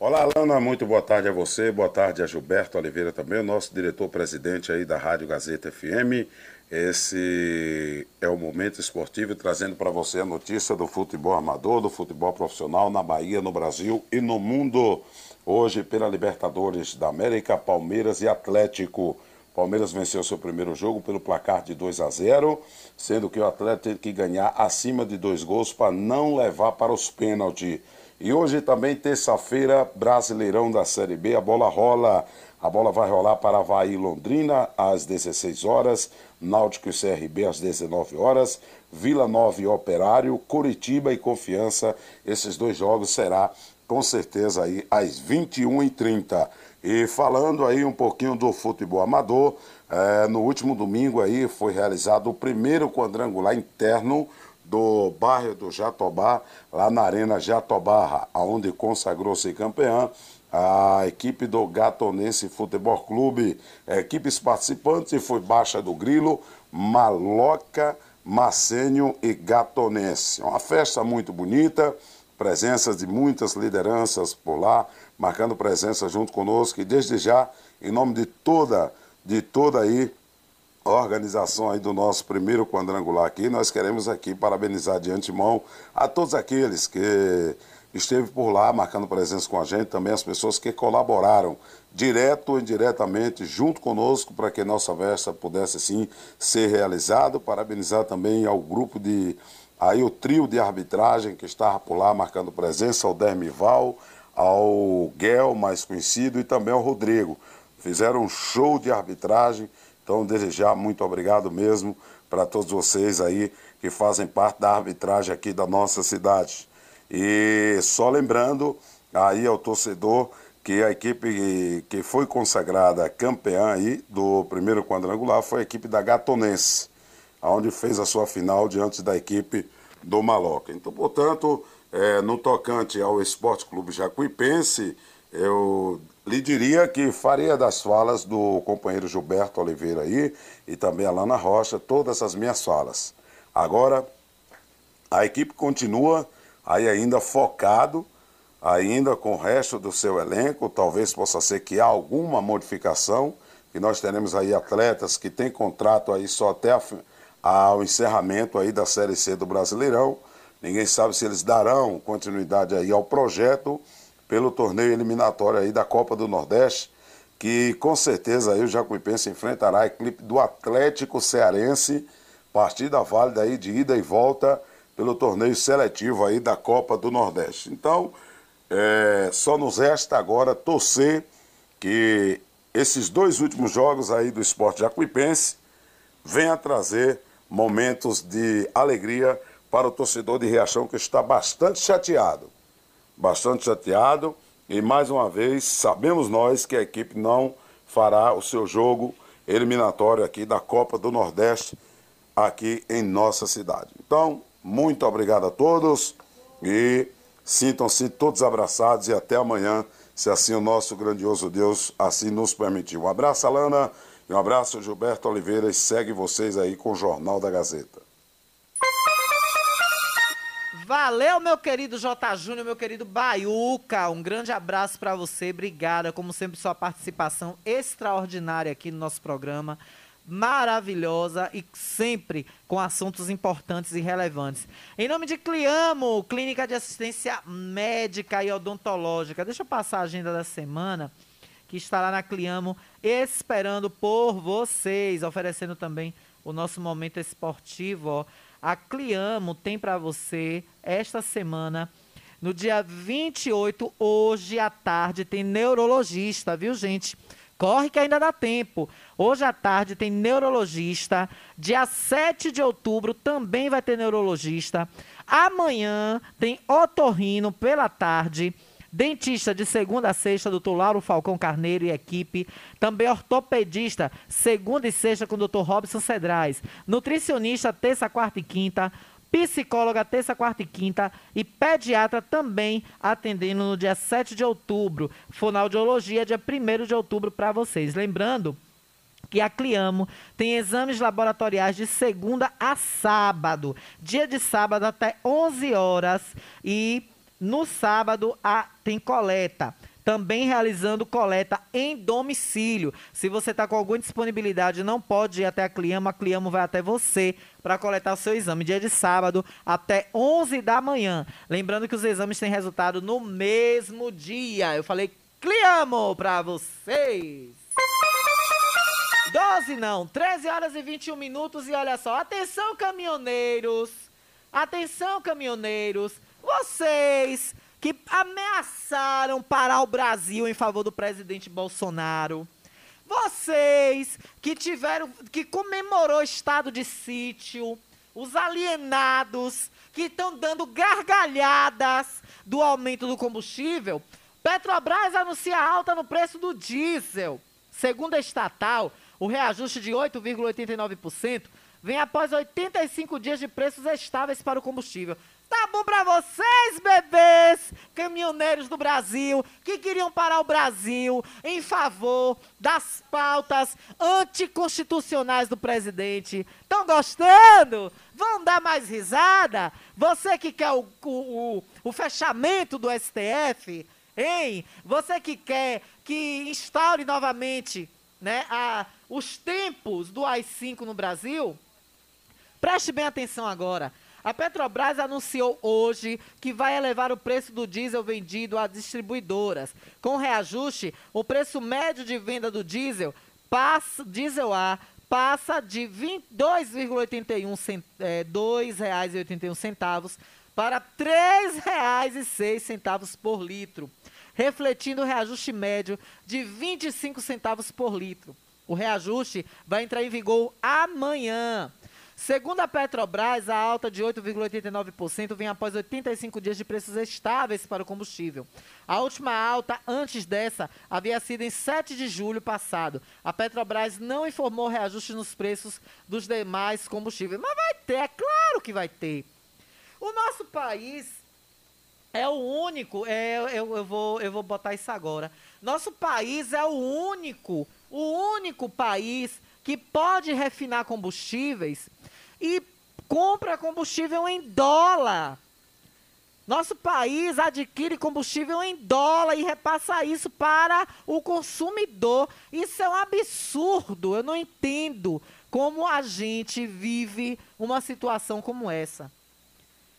Olá, Alana, muito boa tarde a você, boa tarde a Gilberto Oliveira também, o nosso diretor-presidente aí da Rádio Gazeta FM. Esse é o Momento Esportivo trazendo para você a notícia do futebol amador, do futebol profissional na Bahia, no Brasil e no mundo. Hoje, pela Libertadores da América, Palmeiras e Atlético. Palmeiras venceu seu primeiro jogo pelo placar de 2 a 0, sendo que o Atlético teve que ganhar acima de dois gols para não levar para os pênaltis. E hoje também, terça-feira, Brasileirão da Série B, a bola rola. A bola vai rolar para Havaí Londrina às 16 horas, Náutico e CRB às 19 horas, Vila Nova e Operário, Curitiba e Confiança. Esses dois jogos será com certeza aí às 21h30. E falando aí um pouquinho do futebol amador, eh, no último domingo aí foi realizado o primeiro quadrangular interno do bairro do Jatobá, lá na Arena Jatobá, onde consagrou-se campeã a equipe do Gatonense Futebol Clube. Equipes participantes foi Baixa do Grilo, Maloca, Macênio e Gatonense. Uma festa muito bonita, presenças de muitas lideranças por lá, marcando presença junto conosco e desde já, em nome de toda, de toda aí organização aí do nosso primeiro quadrangular aqui, nós queremos aqui parabenizar de antemão a todos aqueles que esteve por lá marcando presença com a gente, também as pessoas que colaboraram direto ou indiretamente junto conosco para que nossa festa pudesse sim ser realizada. Parabenizar também ao grupo de aí o trio de arbitragem que estava por lá marcando presença, ao Dermival, ao Guel, mais conhecido, e também ao Rodrigo. Fizeram um show de arbitragem. Então, desejar muito obrigado mesmo para todos vocês aí que fazem parte da arbitragem aqui da nossa cidade. E só lembrando aí ao torcedor que a equipe que foi consagrada campeã aí do primeiro quadrangular foi a equipe da Gatonense, onde fez a sua final diante da equipe do Maloca. Então, portanto, é, no tocante ao Esporte Clube Jacuipense, eu lhe diria que faria das falas do companheiro Gilberto Oliveira aí e também a Lana Rocha todas as minhas falas. Agora, a equipe continua aí ainda focado, ainda com o resto do seu elenco, talvez possa ser que há alguma modificação, que nós teremos aí atletas que têm contrato aí só até a, ao encerramento aí da Série C do Brasileirão. Ninguém sabe se eles darão continuidade aí ao projeto pelo torneio eliminatório aí da Copa do Nordeste, que com certeza aí o Jacuipense enfrentará a equipe do Atlético Cearense, partida válida aí de ida e volta pelo torneio seletivo aí da Copa do Nordeste. Então, é, só nos resta agora torcer que esses dois últimos jogos aí do esporte jacuipense venham trazer momentos de alegria para o torcedor de Riachão que está bastante chateado. Bastante chateado e mais uma vez sabemos nós que a equipe não fará o seu jogo eliminatório aqui da Copa do Nordeste aqui em nossa cidade. Então, muito obrigado a todos e sintam-se todos abraçados e até amanhã, se assim o nosso grandioso Deus assim nos permitir. Um abraço, Alana, e um abraço, Gilberto Oliveira, e segue vocês aí com o Jornal da Gazeta. Valeu, meu querido J. Júnior, meu querido Baiuca. Um grande abraço para você. Obrigada, como sempre, sua participação extraordinária aqui no nosso programa. Maravilhosa e sempre com assuntos importantes e relevantes. Em nome de Cliamo, Clínica de Assistência Médica e Odontológica. Deixa eu passar a agenda da semana, que está lá na Cliamo, esperando por vocês, oferecendo também o nosso momento esportivo, ó. A Cliamo tem para você esta semana, no dia 28, hoje à tarde, tem neurologista, viu, gente? Corre que ainda dá tempo. Hoje à tarde tem neurologista. Dia 7 de outubro também vai ter neurologista. Amanhã tem otorrino pela tarde. Dentista de segunda a sexta, doutor Lauro Falcão Carneiro e equipe. Também ortopedista, segunda e sexta com o doutor Robson Cedrais. Nutricionista, terça, quarta e quinta. Psicóloga, terça, quarta e quinta. E pediatra também atendendo no dia 7 de outubro. Fonoaudiologia, dia 1 de outubro para vocês. Lembrando que a Cliamo tem exames laboratoriais de segunda a sábado. Dia de sábado até 11 horas e no sábado a, tem coleta. Também realizando coleta em domicílio. Se você está com alguma disponibilidade não pode ir até a Cliamo, a Cliamo vai até você para coletar o seu exame. Dia de sábado até 11 da manhã. Lembrando que os exames têm resultado no mesmo dia. Eu falei Cliamo para vocês. 12 não, 13 horas e 21 minutos e olha só, atenção caminhoneiros, atenção caminhoneiros, vocês que ameaçaram parar o Brasil em favor do presidente Bolsonaro, vocês que tiveram, que comemorou estado de sítio, os alienados que estão dando gargalhadas do aumento do combustível, Petrobras anuncia alta no preço do diesel. Segundo a estatal, o reajuste de 8,89% vem após 85 dias de preços estáveis para o combustível. Tá bom para vocês, bebês, caminhoneiros do Brasil, que queriam parar o Brasil em favor das pautas anticonstitucionais do presidente. Estão gostando? Vão dar mais risada? Você que quer o, o, o, o fechamento do STF, hein? Você que quer que instaure novamente né, a, os tempos do AI-5 no Brasil, preste bem atenção agora. A Petrobras anunciou hoje que vai elevar o preço do diesel vendido às distribuidoras. Com reajuste, o preço médio de venda do diesel, passa, diesel A passa de R$ 2,81 é, para R$ 3,06 por litro refletindo o reajuste médio de 25 centavos por litro. O reajuste vai entrar em vigor amanhã. Segundo a Petrobras, a alta de 8,89% vem após 85 dias de preços estáveis para o combustível. A última alta antes dessa havia sido em 7 de julho passado. A Petrobras não informou reajuste nos preços dos demais combustíveis. Mas vai ter, é claro que vai ter. O nosso país é o único, é, eu, eu, vou, eu vou botar isso agora. Nosso país é o único, o único país que pode refinar combustíveis e compra combustível em dólar. Nosso país adquire combustível em dólar e repassa isso para o consumidor. Isso é um absurdo. Eu não entendo como a gente vive uma situação como essa.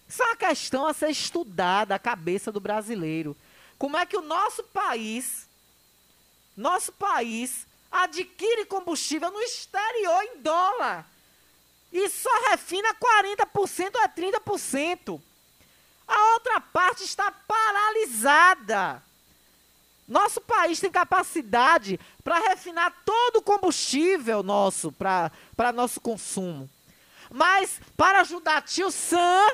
Isso é uma questão a ser estudada, a cabeça do brasileiro. Como é que o nosso país, nosso país, adquire combustível no exterior em dólar e só refina 40% a 30%. A outra parte está paralisada. Nosso país tem capacidade para refinar todo o combustível nosso, para nosso consumo. Mas para ajudar tio Sam,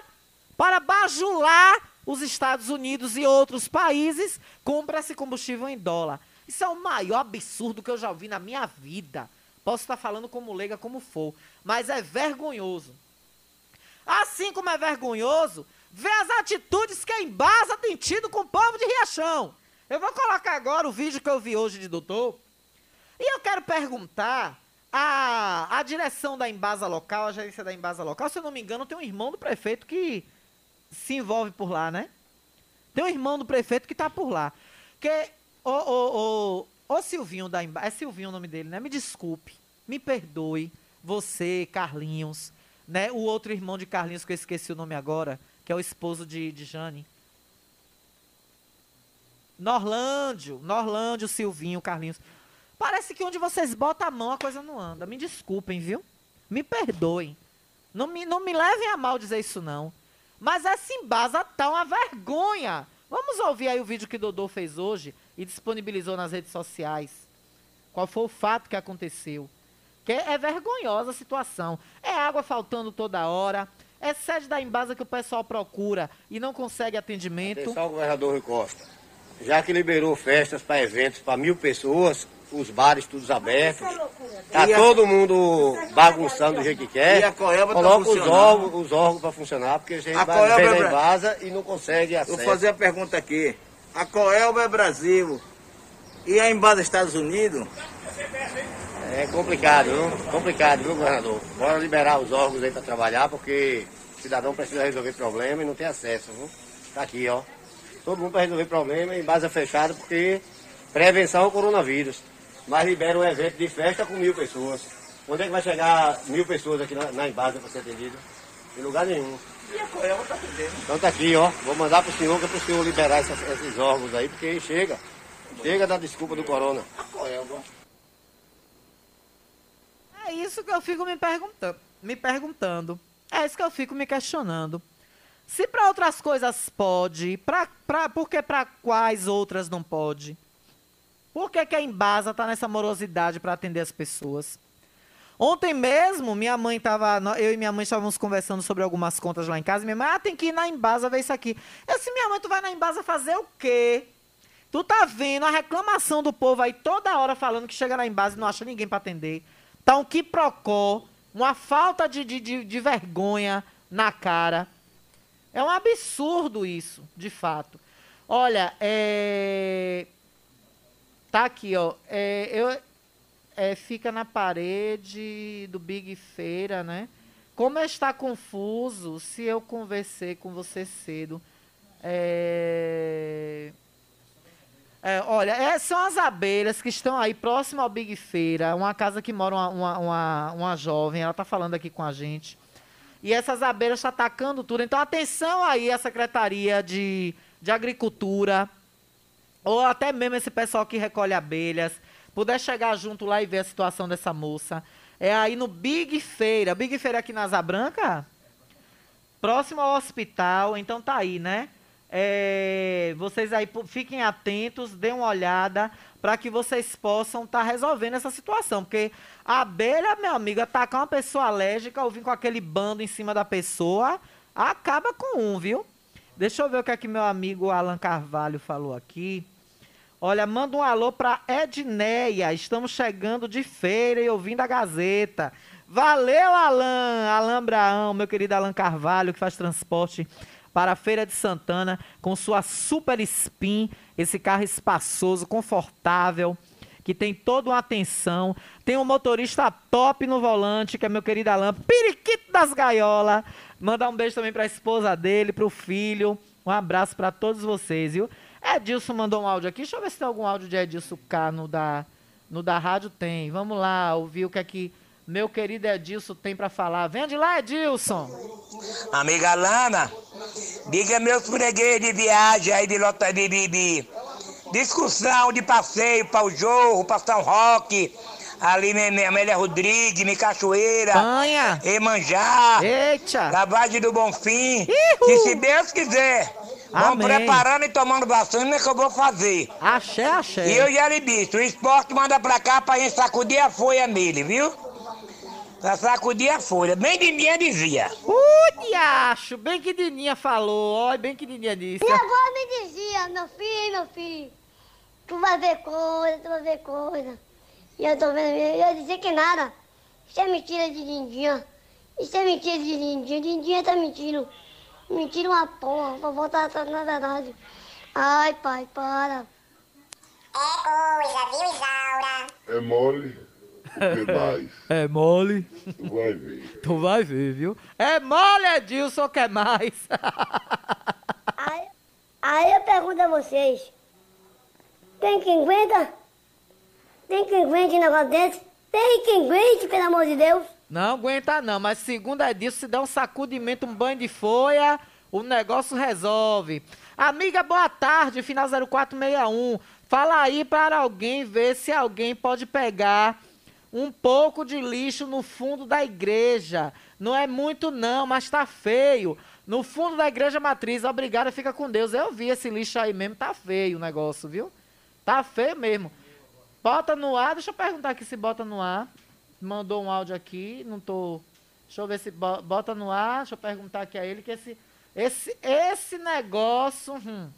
para bajular os Estados Unidos e outros países, compra esse combustível em dólar. Isso é o maior absurdo que eu já ouvi na minha vida. Posso estar falando como leiga, como for, mas é vergonhoso. Assim como é vergonhoso ver as atitudes que a Embasa tem tido com o povo de Riachão. Eu vou colocar agora o vídeo que eu vi hoje de doutor. E eu quero perguntar à, à direção da Embasa local, a gerência da Embasa local, se eu não me engano, tem um irmão do prefeito que se envolve por lá, né? Tem um irmão do prefeito que tá por lá. Que o, o, Silvinho da Emba... É Silvinho o nome dele, né? Me desculpe. Me perdoe. Você, Carlinhos, né? O outro irmão de Carlinhos, que eu esqueci o nome agora, que é o esposo de, de Jane. Norlândio, Norlândio, Silvinho, Carlinhos. Parece que onde vocês botam a mão a coisa não anda. Me desculpem, viu? Me perdoem. Não me, não me levem a mal dizer isso, não. Mas essa embasa tá uma vergonha. Vamos ouvir aí o vídeo que Dodô fez hoje e disponibilizou nas redes sociais. Qual foi o fato que aconteceu? Que é, é vergonhosa a situação. É água faltando toda hora. É sede da embasa que o pessoal procura e não consegue atendimento. Atenção, governador Rui Costa. Já que liberou festas para eventos para mil pessoas, os bares todos abertos, tá E a- todo mundo bagunçando do jeito que quer. E a Coelba tá Coloca os funcionando? órgãos, os órgãos para funcionar, porque a gente A vai Coelba é na embasa e não consegue acesso. Vou fazer a pergunta aqui. A Coelba é Brasil e a Embasa Estados Unidos? É complicado, viu? Complicado, viu, governador? Bora liberar os órgãos aí para trabalhar, porque o cidadão precisa resolver problema e não tem acesso, viu? Tá aqui, ó. Todo mundo para resolver problema em base fechada, porque prevenção ao coronavírus. Mas libera um evento de festa com mil pessoas. Onde é que vai chegar mil pessoas aqui na, na Embasa para ser atendido? Em lugar nenhum. E a Coelba está atendendo. Então tá aqui, ó. Vou mandar pro senhor, que é pro senhor liberar essas- esses órgãos aí, porque chega. Chega da desculpa do corona. A Coelba. É isso que eu fico me perguntando, me perguntando. É isso que eu fico me questionando. Se para outras coisas pode, pra, pra, por que para quais outras não pode? Por que, que a Embasa tá nessa morosidade para atender as pessoas? Ontem mesmo, minha mãe tava. Eu e minha mãe estávamos conversando sobre algumas contas lá em casa. Minha mãe, ah, tem que ir na Embasa ver isso aqui. Eu disse, minha mãe, tu vai na Embasa fazer o quê? Tu tá vendo a reclamação do povo aí toda hora falando que chega na Embasa e não acha ninguém para atender. Tá um quiprocó, uma falta de, de, de, de vergonha na cara. É um absurdo isso, de fato. Olha, é. Tá aqui, ó. É, eu, é, fica na parede do Big Feira, né? Como está confuso se eu conversei com você cedo. É... É, olha, é, são as abelhas que estão aí próximo ao Big Feira, uma casa que mora uma, uma, uma, uma jovem, ela está falando aqui com a gente. E essas abelhas estão atacando tudo. Então, atenção aí a Secretaria de, de Agricultura, ou até mesmo esse pessoal que recolhe abelhas, puder chegar junto lá e ver a situação dessa moça. É aí no Big Feira. Big Feira aqui na Asa Branca? Próximo ao hospital, então tá aí, né? É, vocês aí fiquem atentos, dêem uma olhada para que vocês possam estar resolvendo essa situação. Porque a abelha, meu amigo, atacar uma pessoa alérgica ou vir com aquele bando em cima da pessoa, acaba com um, viu? Deixa eu ver o que é que meu amigo Alan Carvalho falou aqui. Olha, manda um alô para Edneia. Estamos chegando de feira e ouvindo a Gazeta. Valeu, Alan! Alan Abraão, meu querido Alan Carvalho, que faz transporte para a Feira de Santana com sua Super Spin, esse carro espaçoso, confortável, que tem toda uma atenção. Tem um motorista top no volante, que é meu querido Alan, periquito das gaiolas. Mandar um beijo também para a esposa dele, para o filho. Um abraço para todos vocês, viu? Edilson mandou um áudio aqui. Deixa eu ver se tem algum áudio de Edilson K no da, no da rádio. Tem. Vamos lá, ouvir o que é que meu querido Edilson tem para falar. Vem de lá, Edilson. Amiga Lana, diga meus freguês de viagem aí de lota de, de, de discussão, de passeio para o Jorro, para São Roque, ali Amélia Rodrigues, minha Cachoeira, Panha. Emanjá, Eita, Lavagem do Bonfim, que se Deus quiser, vão Amém. preparando e tomando vacina que eu vou fazer. Axé, axé. E eu já lhe disse, o esporte manda pra cá pra gente sacudir a folha nele, viu? Pra sacudir a folha, bem de minha dizia. Ui, acho. Bem que Dininha falou. Olha, bem que Dininha disse. Minha avó me dizia, meu filho, meu filho, tu vai ver coisa, tu vai ver coisa. E eu tô vendo, eu ia dizer que nada. Isso é mentira de Lindinha. Isso é mentira de Lindinha. Lindinha tá mentindo. Mentira uma porra. Vovó tá, tá na verdade. Ai, pai, para. É coisa, viu, Isaura? É mole. Mais? É mole. Tu vai ver. Tu vai ver, viu? É mole, Edilson, quer mais? Aí, aí eu pergunto a vocês: tem quem aguenta? Tem quem aguente um negócio desse? Tem quem aguente, pelo amor de Deus? Não aguenta não, mas segundo Edilson, se der um sacudimento, um banho de folha, o negócio resolve. Amiga, boa tarde, final 0461. Fala aí para alguém ver se alguém pode pegar um pouco de lixo no fundo da igreja. Não é muito não, mas tá feio. No fundo da igreja matriz, obrigada, fica com Deus. Eu vi esse lixo aí mesmo, tá feio o negócio, viu? Tá feio mesmo. Bota no ar, deixa eu perguntar aqui se bota no ar. Mandou um áudio aqui, não tô. Deixa eu ver se bo- bota no ar, deixa eu perguntar aqui a ele que esse esse esse negócio, hum.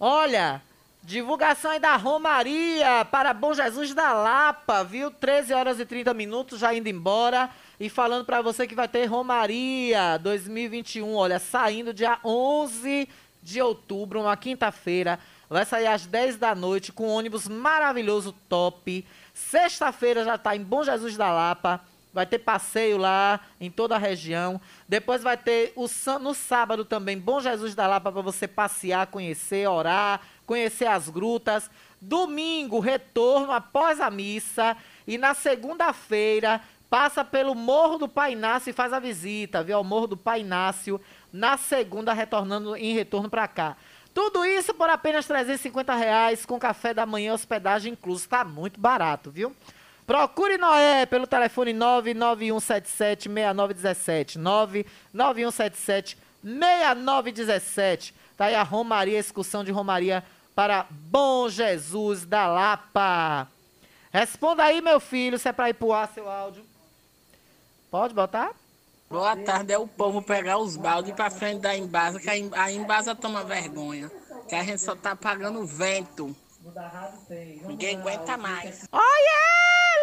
Olha, divulgação aí da Romaria para Bom Jesus da Lapa, viu? 13 horas e 30 minutos, já indo embora. E falando para você que vai ter Romaria 2021, olha, saindo dia 11 de outubro, uma quinta-feira. Vai sair às 10 da noite com um ônibus maravilhoso, top. Sexta-feira já está em Bom Jesus da Lapa. Vai ter passeio lá em toda a região. Depois vai ter o, no sábado também Bom Jesus da Lapa para você passear, conhecer, orar, conhecer as grutas. Domingo, retorno após a missa. E na segunda-feira, passa pelo Morro do Pai Inácio e faz a visita, viu? Ao Morro do Pai Inácio, na segunda, retornando em retorno para cá. Tudo isso por apenas 350 reais, com café da manhã hospedagem incluso. Tá muito barato, viu? Procure Noé pelo telefone 99177-6917. 99177-6917. Tá aí a Romaria, a excursão de Romaria para Bom Jesus da Lapa. Responda aí, meu filho, se é pra ir pro ar seu áudio. Pode botar? Boa tarde, é o povo pegar os baldes pra frente da Embasa, que a Em- a Embasa toma vergonha. Que a gente só tá pagando vento. Ninguém aguenta mais. Olha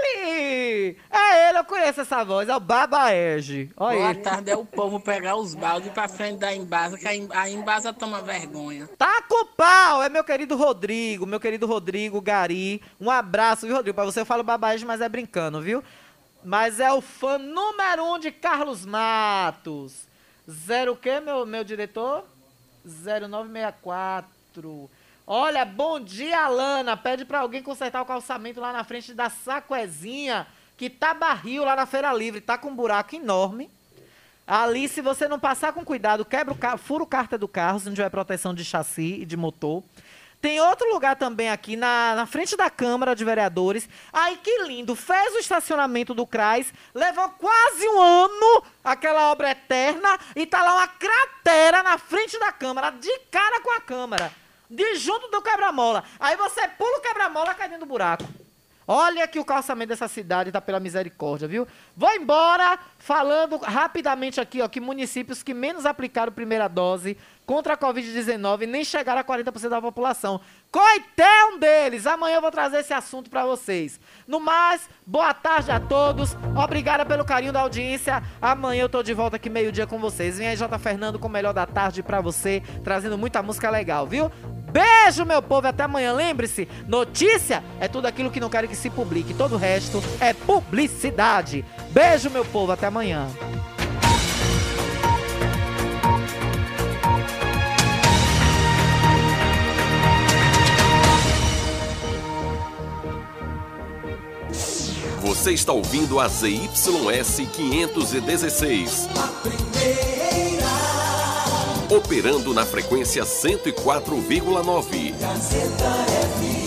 ele! É ele, eu conheço essa voz, é o Babaege. Olha Boa ele. tarde, é o povo pegar os baldes pra frente da Embasa, que a Em- a Embasa toma vergonha. Tá com pau! É meu querido Rodrigo, meu querido Rodrigo Gari. Um abraço, viu, Rodrigo? Pra você eu falo babaege, mas é brincando, viu? Mas é o fã número um de Carlos Matos. Zero o quê, meu, meu diretor? 0964. Olha, bom dia, Alana. Pede pra alguém consertar o calçamento lá na frente da Saquezinha, que tá barril lá na Feira Livre. Tá com um buraco enorme. Ali, se você não passar com cuidado, quebra o carro, fura o cárter do carro, se não tiver proteção de chassi e de motor. Tem outro lugar também aqui, na, na frente da Câmara de Vereadores. Ai, que lindo! Fez o estacionamento do CRAS, levou quase um ano aquela obra eterna e tá lá uma cratera na frente da Câmara, de cara com a Câmara, de junto do quebra-mola. Aí você pula o quebra-mola cai dentro do buraco. Olha que o calçamento dessa cidade tá pela misericórdia, viu? Vou embora falando rapidamente aqui, ó, que municípios que menos aplicaram primeira dose contra a Covid-19 nem chegaram a 40% da população. Coité um deles. Amanhã eu vou trazer esse assunto para vocês. No mais, boa tarde a todos. Obrigada pelo carinho da audiência. Amanhã eu tô de volta aqui meio-dia com vocês. Vem aí, J. Fernando, com o melhor da tarde para você, trazendo muita música legal, viu? Beijo, meu povo, e até amanhã. Lembre-se, notícia é tudo aquilo que não quero que se publique. Todo o resto é publicidade. Beijo, meu povo, até amanhã. Você está ouvindo a ZYS 516. Operando na frequência 104,9. Gazeta FM.